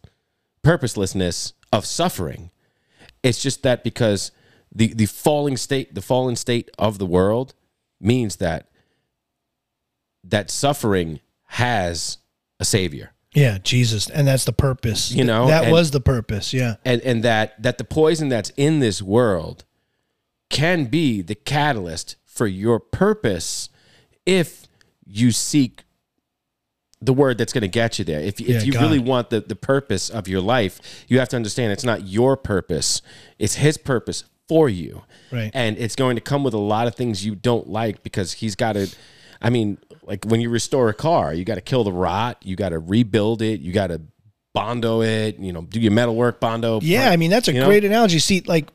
purposelessness of suffering. It's just that because the the falling state, the fallen state of the world means that that suffering has a savior. Yeah, Jesus, and that's the purpose. You know, that and- was the purpose. Yeah, and and that that the poison that's in this world can be the catalyst for your purpose if you seek the word that's going to get you there. If, Yeah, if you God. really want the, the purpose of your life, you have to understand it's not your purpose, it's his purpose for you. Right. And it's going to come with a lot of things you don't like because he's got to, I mean, like when you restore a car, you got to kill the rot, you got to rebuild it, you got to bondo it, you know, do your metal work, bondo. yeah. I mean, that's a you know? great analogy. See, like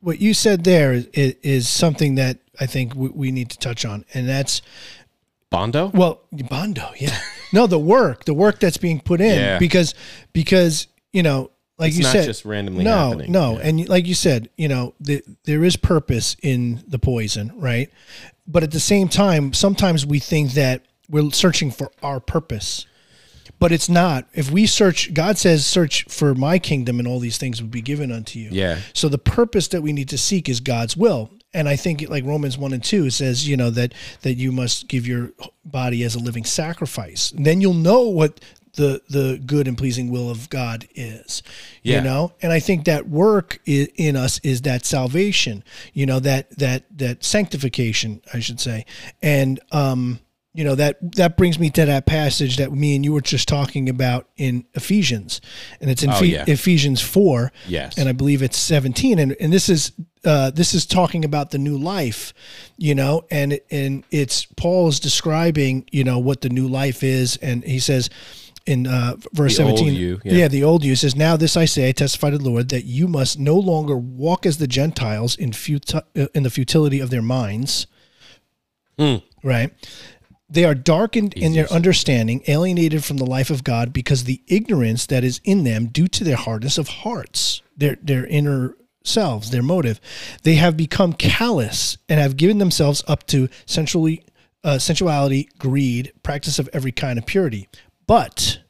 what you said there is, is something that I think we, we need to touch on, and that's Bondo? Well, Bondo, yeah. no, the work, the work that's being put in, Yeah. because because you know, like It's you not said, just randomly no, happening. no, Yeah. and like you said, you know, the, there is purpose in the poison, right? But at the same time, sometimes we think that we're searching for our purpose. But it's not. If we search, God says, search for my kingdom and all these things will be given unto you. Yeah. So the purpose that we need to seek is God's will. And I think like Romans 1 and 2 says, you know, that that you must give your body as a living sacrifice. then you'll know what the the good and pleasing will of God is. Yeah. You know? And I think that work i- in us is that salvation, you know, that that that sanctification, I should say. And um you know that that brings me to that passage that me and you were just talking about in Ephesians, and it's in Oh, Phe- yeah. Ephesians four, Yes. and I believe it's 17 and and this is uh this is talking about the new life you know and and it's Paul is describing you know what the new life is and he says in uh verse The old 17 you, yeah. yeah. the old you says now this I say I testify to the Lord that you must no longer walk as the Gentiles in futi- uh, in the futility of their minds right they are darkened in their understanding, alienated from the life of God because the ignorance that is in them due to their hardness of hearts, their their inner selves, their motive. They have become callous and have given themselves up to sensually, uh, sensuality, greed, practice of every kind of purity. But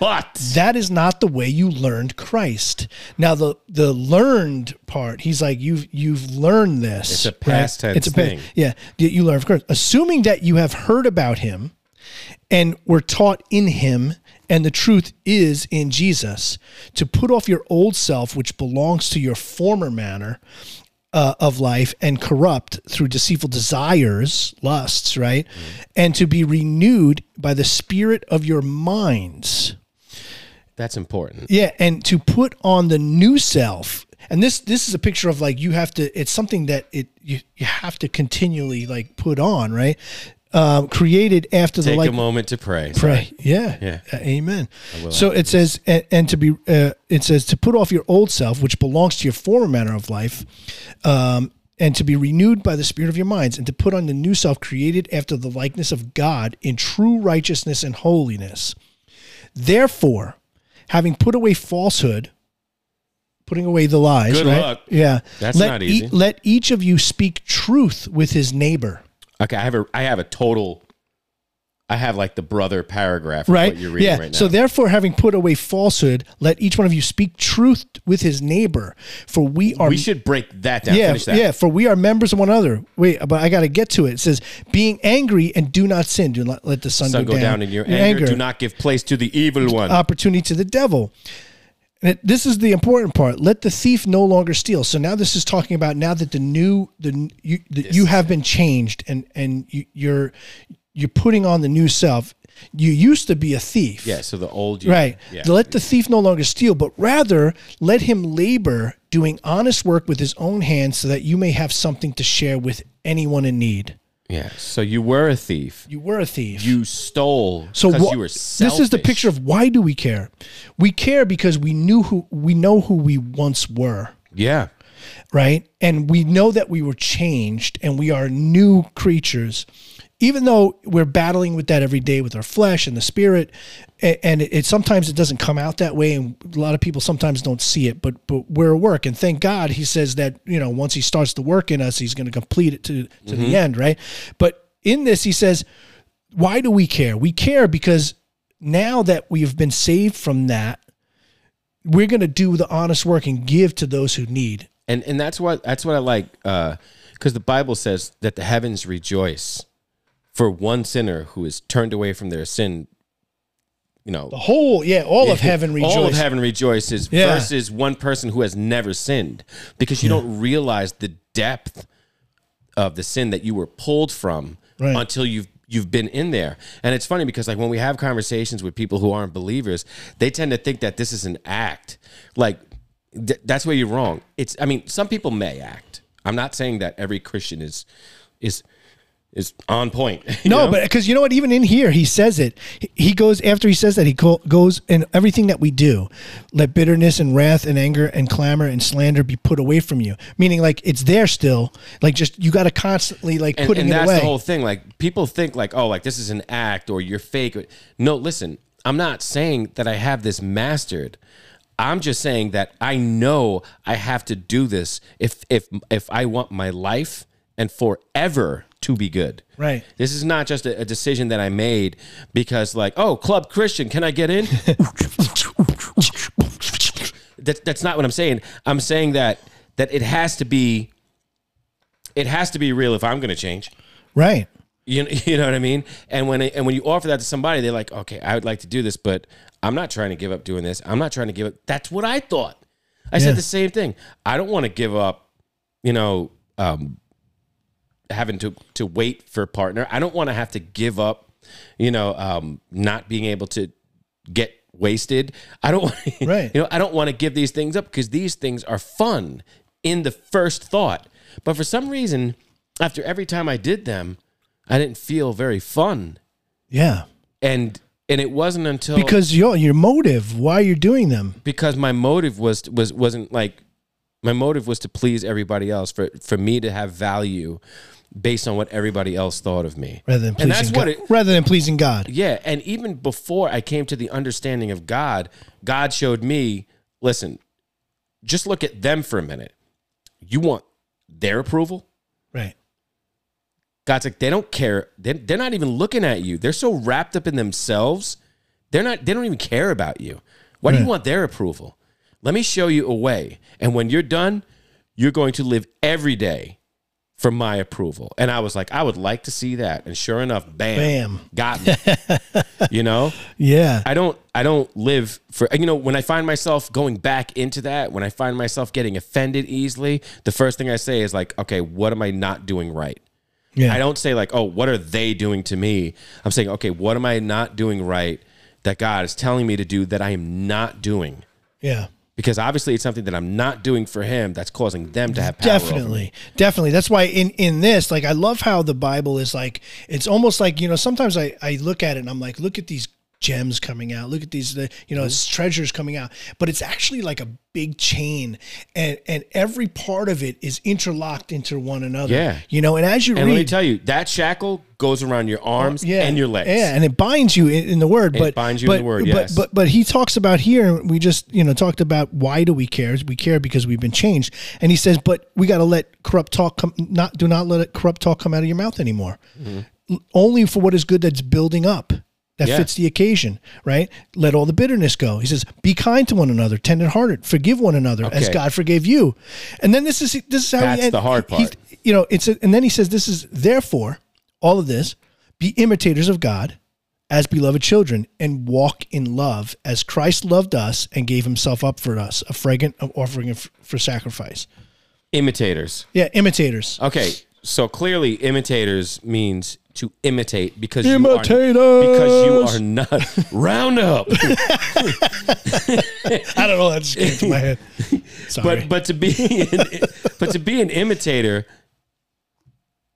But that is not the way you learned Christ. Now the the learned part, he's like you've you've learned this. It's a past tense pa- thing. yeah, you learn of course. Assuming that you have heard about him and were taught in him and the truth is in Jesus to put off your old self which belongs to your former manner uh, of life and corrupt through deceitful desires, lusts, right? And to be renewed by the spirit of your minds. that's important. Yeah, and to put on the new self. And this this is a picture of like you have to it's something that it you, you have to continually like put on, right? Um, created after the Take like a moment to pray. pray. Yeah. Yeah. Uh, amen. So it says, and, and to be, uh, it says to put off your old self, which belongs to your former manner of life, um, and to be renewed by the spirit of your minds, and to put on the new self created after the likeness of God in true righteousness and holiness. Therefore, having put away falsehood, putting away the lies, Good right? luck. Yeah. That's let not easy. ea- let each of you speak truth with his neighbor. Okay, I have a I have a total I have like the brother paragraph of right? what you're reading yeah. right now. So therefore, having put away falsehood, let each one of you speak truth with his neighbor. For we are we should break that down. yeah, that. yeah. For we are members of one another. Wait, but I got to get to it. It says, "Being angry and do not sin. Do not let the sun, Sun go down in your anger. Do not give place to the evil one. opportunity to the devil." And it, this is the important part. Let the thief no longer steal. So now this is talking about now that the new the you the, you have been changed and and you, you're you're putting on the new self. You used to be a thief. yeah, so the old you. Right. Yeah. Let the thief no longer steal, but rather let him labor doing honest work with his own hands so that you may have something to share with anyone in need. Yeah. So you were a thief. You were a thief. You stole so because wha- you were selfish. this is the picture of why do we care? We care because we knew who we know who we once were. Yeah. right? And we know that we were changed and we are new creatures, even though we're battling with that every day with our flesh and the spirit. And it, it sometimes it doesn't come out that way, and a lot of people sometimes don't see it. But but we're at work, and thank God He says that you know once He starts the work in us, He's going to complete it to to the mm-hmm. end, right? But in this, He says, why do we care? We care because now that we have been saved from that, we're going to do the honest work and give to those who need. and and that's what that's what I like uh, because the Bible says that the heavens rejoice for one sinner who is turned away from their sin. You know, The whole, yeah, all of heaven rejoices. All of heaven rejoices Yeah. versus one person who has never sinned because you don't realize the depth of the sin that you were pulled from Right. until you've you've been in there. And it's funny because like when we have conversations with people who aren't believers, they tend to think that this is an act. Like th- that's where you're wrong. It's I mean, some people may act. I'm not saying that every Christian is is is on point. No, know? but because you know what, even in here, he says it. He- goes after he says that he co- goes and everything that we do. Let bitterness and wrath and anger and clamor and slander be put away from you. Meaning, like it's there still. Like just you got to constantly like and, putting and it that's the whole thing. Like people think like, oh, like this is an act or you're fake. No, listen, I'm not saying that I have this mastered. I'm just saying that I know I have to do this if if if I want my life and forever to be good. Right. This is not just a, a decision that I made because like, oh, Club Christian, can I get in? that's that's not what I'm saying. I'm saying that that it has to be it has to be real if I'm going to change. right. You know, you know what I mean? And when it, and when you offer that to somebody, they're like, "Okay, I would like to do this, but I'm not trying to give up doing this. I'm not trying to give up." That's what I thought. I Yeah. said the same thing. I don't want to give up, you know, um, having to to wait for partner. I don't want to have to give up, you know, um, not being able to get wasted. I don't want, Right. you know, I don't want to give these things up because these things are fun in the first thought. But for some reason, after every time I did them, I didn't feel very fun. Yeah. And and it wasn't until Because your your motive, why you're doing them. because my motive was was wasn't like my motive was to please everybody else for for me to have value based on what everybody else thought of me. Rather than and pleasing that's God. what it rather than pleasing God. yeah, and even before I came to the understanding of God, God showed me, listen, just look at them for a minute. You want their approval? Right. God's like, they don't care. They're, they're not even looking at you. They're so wrapped up in themselves. They're not, they don't even care about you. Why do you want their approval? Let me show you a way. And when you're done, you're going to live every day for my approval. And I was like, I would like to see that. And sure enough, bam, Bam. got me. you know? Yeah. I don't I don't live for you know when I find myself going back into that when I find myself getting offended easily the first thing I say is like okay what am I not doing right yeah. I don't say like oh what are they doing to me I'm saying okay what am I not doing right that God is telling me to do that I am not doing yeah. Because obviously it's something that I'm not doing for him that's causing them to have power definitely. definitely. That's why in in this like i love how the bible is like it's almost like you know sometimes i i look at it and i'm like look at these gems coming out look at these uh, you know Mm-hmm. treasures coming out but it's actually like a big chain and and every part of it is interlocked into one another Yeah. you know and as you and read let me tell you that shackle goes around your arms and your legs yeah, and it binds you in, in the word. It but binds you but, in the word, yes. but but he talks about here. We just you know talked about why do we care? We care because we've been changed. And he says, but we got to let corrupt talk come. Not do not let corrupt talk come out of your mouth anymore. L- Only for what is good that's building up. That Yeah. fits the occasion, right? Let all the bitterness go. He says, "Be kind to one another, tender-hearted, forgive one another, as God forgave you." And then this is this is how That's he the hard part. you know, it's a, and then he says, "This is therefore all of this be imitators of God as beloved children and walk in love as Christ loved us and gave Himself up for us, a fragrant offering for sacrifice." imitators Yeah, imitators. Okay, so clearly imitators means to imitate because Imitators. you are because you are not roundup. I don't know. That just came to my head. Sorry. but but to be an, but to be an imitator,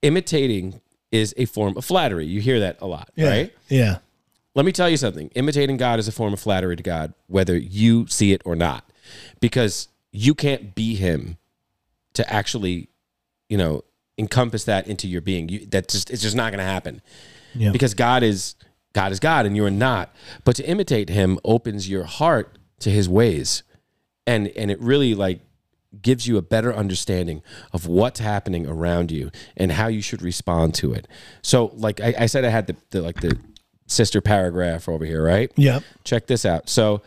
imitating is a form of flattery. You hear that a lot, yeah, right? Yeah. Let me tell you something. Imitating God is a form of flattery to God, whether you see it or not, because you can't be Him to actually, you know, encompass that into your being. You, that just it's just not going to happen Yeah. because God is God is God and you're not. But to imitate Him opens your heart to His ways, and and it really like gives you a better understanding of what's happening around you and how you should respond to it. So, like I, I said, I had the, the like the sister paragraph over here, right? Yeah. Check this out. So,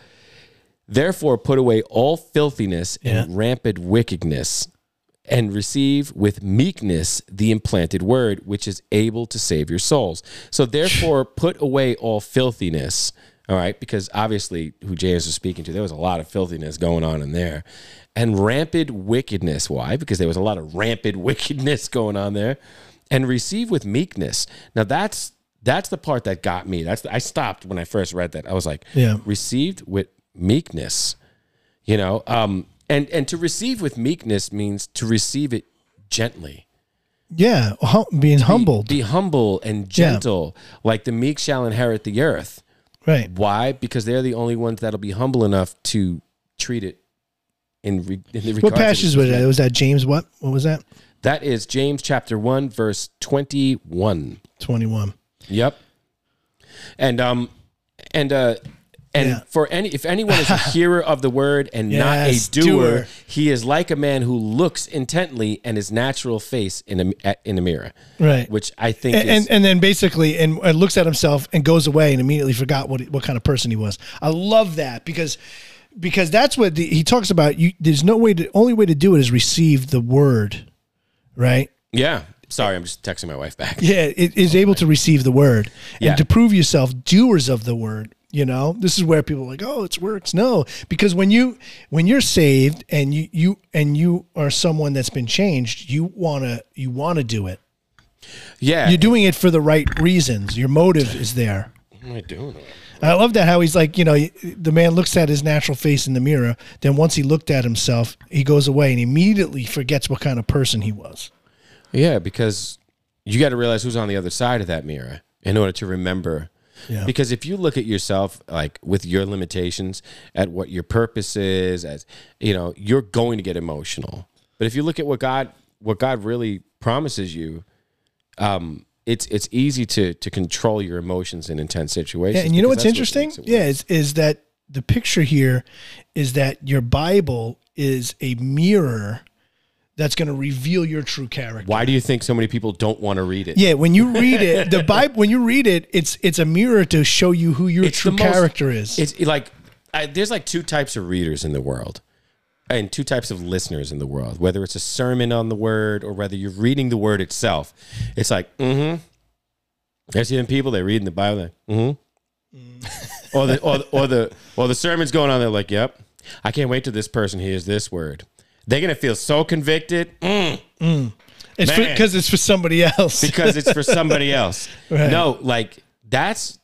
therefore, put away all filthiness Yeah. and rampant wickedness, and receive with meekness the implanted word, which is able to save your souls. So, therefore, put away all filthiness. All right, because obviously, who James was speaking to, there was a lot of filthiness going on in there, and rampant wickedness. Why? Because there was a lot of rampant wickedness going on there, and receive with meekness. Now, that's that's the part that got me. That's I stopped when I first read that. I was like, Yeah. received with meekness you know um and and to receive with meekness means to receive it gently Yeah. hum- being humbled. be humble and gentle like the meek shall inherit the earth right. why because they're the only ones that'll be humble enough to treat it in, re, in the What regards of passage was that? Was that James? What? What was that? that is james chapter 1 verse 21 Twenty-one. Yep. And um and uh and Yeah. for any if anyone is a hearer of the word and Yes, not a doer, doer. he is like a man who looks intently in his natural face in a in a mirror. Right. Which I think and, is and and then basically and, and looks at himself and goes away and immediately forgot what what kind of person he was. I love that because because that's what the, he talks about. You there's no way to only way to do it is receive the word, right? yeah. Sorry, I'm just texting my wife back. Yeah, it is able to receive the word Yeah. and to prove yourself doers of the word. You know, this is where people are like, oh, it's works. No, because when you when you're saved and you you and you are someone that's been changed, you wanna you wanna do it. Yeah. You're doing it for the right reasons. Your motive is there. What am I doing? I love that how he's like, you know, the man looks at his natural face in the mirror. Then once he looked at himself, he goes away and immediately forgets what kind of person he was. Yeah, because you got to realize who's on the other side of that mirror in order to remember. Yeah. Because if you look at yourself like with your limitations, at what your purpose is, as you know, you're going to get emotional. But if you look at what God, what God really promises you, um, it's it's easy to to control your emotions in intense situations. Yeah, and you know what's what interesting? it yeah, is is that the picture here is that your Bible is a mirror that's going to reveal your true character. Why do you think so many people don't want to read it? Yeah, when you read it, the Bible when you read it, it's it's a mirror to show you who your It's true most- character is. It's like I, there's like two types of readers in the world, and two types of listeners in the world. Whether it's a sermon on the word or whether you're reading the word itself, it's like, mm-hmm. There's even people they read in the Bible, like, mm-hmm. or the or, the- or the or the sermon's going on. They're like, yep. I can't wait till this person hears this word. They're gonna feel so convicted. Mm. It's because it's for somebody else. because it's for somebody else. Right. No, like that's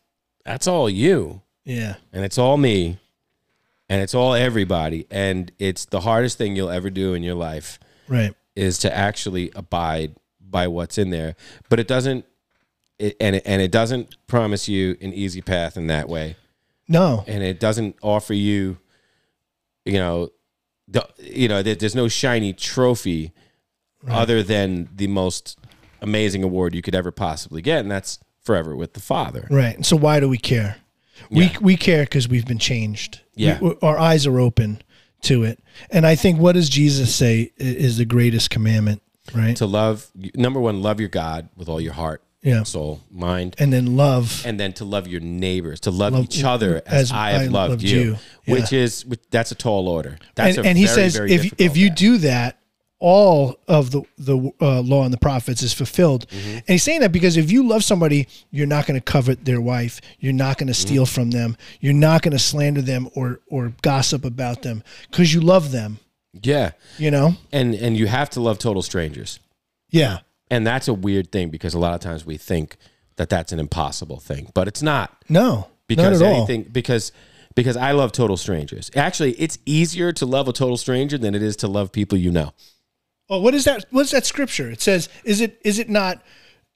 that's all you. yeah. and it's all me and it's all everybody and it's the hardest thing you'll ever do in your life Right. is to actually abide by what's in there but it doesn't it, and it, and it doesn't promise you an easy path in that way No. and it doesn't offer you you know the, you know there, there's no shiny trophy other than the most amazing award you could ever possibly get and that's forever with the father Right. And so why do we care? Yeah. We we care because we've been changed. Yeah. We- our eyes are open to it. And I think what does Jesus say is the greatest commandment, right? to love number one love your god with all your heart Yeah. soul mind and then love. and then to love your neighbors to love, Love- each other as, as i have I loved, loved you, you. which is which, that's a tall order that's and a and he very, says very if if you task. do that, all of the the uh, law and the prophets is fulfilled. Mm-hmm. And he's saying that because if you love somebody, you're not going to covet their wife. You're not going to Mm-hmm. steal from them. You're not going to slander them or or gossip about them because you love them. yeah You know? and and you have to love total strangers Yeah. And that's a weird thing because a lot of times we think that that's an impossible thing but it's not No. because not at all. anything because because i love total strangers actually it's easier to love a total stranger than it is to love people you know Oh, what is that? What's that scripture? It says, "Is it is it not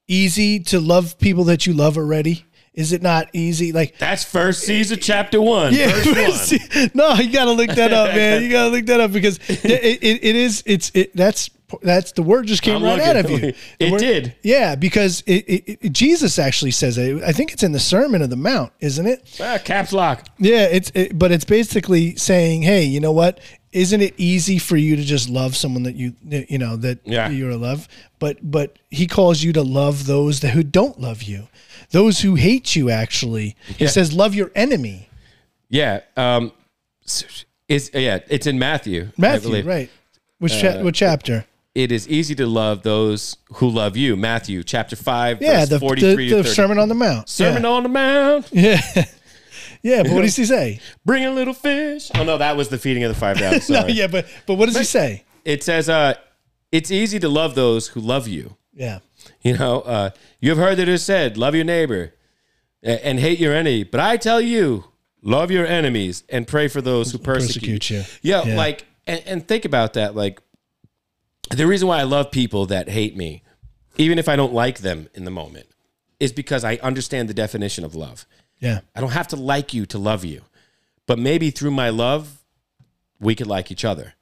easy to love people that you love already? Is it not easy? Like, That's first season, chapter one. yeah, one. no, you gotta look that up, man. You gotta look that up because it, it, it is. It's it. That's that's the word just came I'm right out of looking. you. It word- did. Yeah, because it, it, it, Jesus actually says it. I think it's in the Sermon of the Mount, isn't it? Ah, caps lock. Yeah, it's it, but it's basically saying, hey, you know what? Isn't it easy for you to just love someone that you you know that Yeah. you're in love? But but he calls you to love those that who don't love you, those who hate you. Actually, he Yeah. says, love your enemy. Yeah. Um, it's yeah. It's in Matthew. Matthew, right? Which cha- what chapter? It is easy to love those who love you. Matthew chapter five. Yeah, verse the, the, 43 to the 30. Sermon on the Mount. Sermon yeah. on the Mount. Yeah. yeah, but what does he say? Bring a little fish. Oh no, that was the feeding of the five thousand. No, yeah, but but what does he say? It says, uh, it's easy to love those who love you. Yeah. You know, uh, you have heard that it is said, love your neighbor and hate your enemy. But I tell you, love your enemies and pray for those who persecute, Persecute you. Yeah, Yeah. like, and, and think about that. Like, the reason why I love people that hate me, even if I don't like them in the moment, is because I understand the definition of love. Yeah. I don't have to like you to love you, but maybe through my love, we could like each other.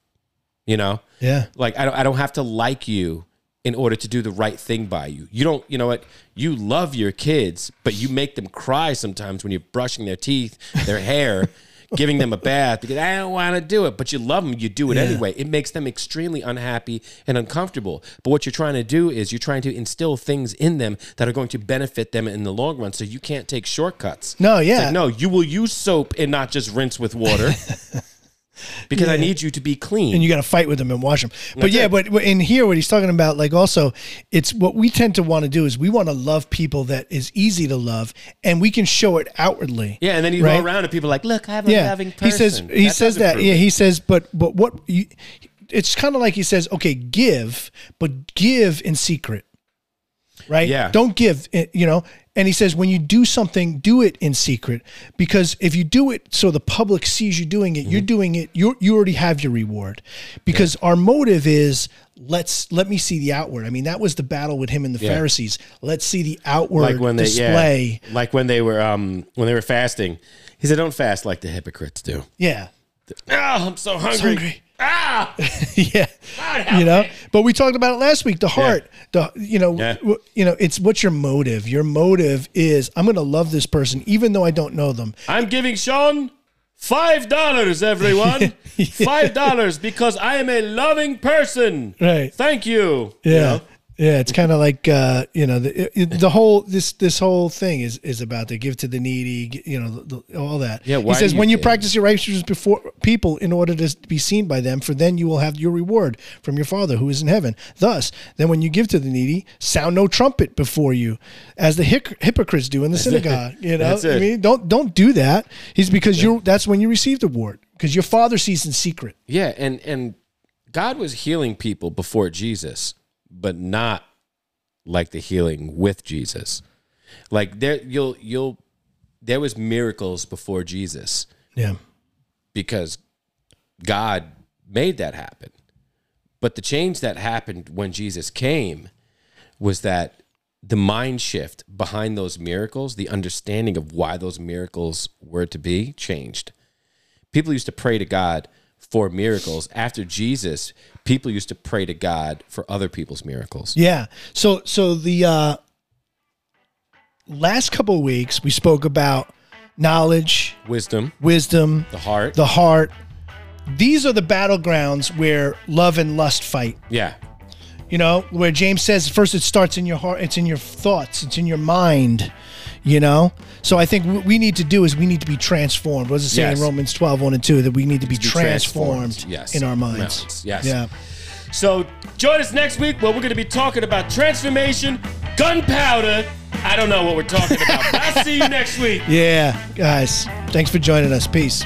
You know, Yeah. like I don't, I don't have to like you in order to do the right thing by you. You don't, you know what? You love your kids, but you make them cry sometimes when you're brushing their teeth, their hair, giving them a bath because I don't want to do it, but you love them, you do it Yeah. anyway. It makes them extremely unhappy and uncomfortable. But what you're trying to do is you're trying to instill things in them that are going to benefit them in the long run so you can't take shortcuts. No, yeah. like, no, you will use soap and not just rinse with water. because I need you to be clean. and you got to fight with them and wash them. But That's yeah, it. but in here, what he's talking about, like also, it's what we tend to want to do is we want to love people that is easy to love, and we can show it outwardly. Yeah, and then you Right? go around and people like, look, I'm a Yeah, loving person. he says he That says that. prove Yeah, he says, but but what you, it's kind of like he says, okay, give, but give in secret, right? Yeah. don't give, eh, you know. And he says, when you do something, do it in secret, because if you do it so the public sees you doing it, you're Mm-hmm. doing it. You you already have your reward, because our motive is let's let me see the outward. I mean, that was the battle with him and the Yeah. Pharisees. Let's see the outward like when they display. yeah, like when they were um when they were fasting. He said, "Don't fast like the hypocrites do." yeah. Oh, I'm so hungry. Hungry. Ah, yeah help you know me. but we talked about it last week the heart the you know Yeah. w- you know it's what's your motive your motive is i'm going to love this person even though i don't know them I'm giving Sean five dollars, everyone. Five dollars because I am a loving person. Right. Thank you. yeah You know? Yeah it's kind of like uh you know the, it, the whole this this whole thing is is about to give to the needy you know the, the- all that. Yeah, he says you when you practice your righteousness before people in order to be seen by them for then you will have your reward from your father who is in heaven. Thus then when you give to the needy sound no trumpet before you as the hic- hypocrites do in the synagogue you know? I mean don't don't do that. He's because you're that's when you receive the reward because your father sees in secret. Yeah, and and God was healing people before Jesus, but not like the healing with Jesus. Like there you'll you'll there was miracles before Jesus yeah because God made that happen. But the change that happened when Jesus came was that the mind shift behind those miracles, the understanding of why those miracles were to be changed. People used to pray to God for miracles. After Jesus, people used to pray to God for other people's miracles. Yeah. So so the uh last couple of weeks we spoke about knowledge, Wisdom, wisdom, the heart. the heart. These are the battlegrounds where love and lust fight. yeah. You know, where James says first it starts in your heart, it's in your thoughts, it's in your mind. You know? So I think what we need to do is we need to be transformed. What does it say Yes. in Romans 12, 1 and 2? That we need to be, be transformed, transformed, yes. in our minds. Yes. Yeah. So join us next week where we're going to be talking about transformation, gunpowder. I don't know what we're talking about, I'll see you next week. Yeah. Guys, thanks for joining us. Peace.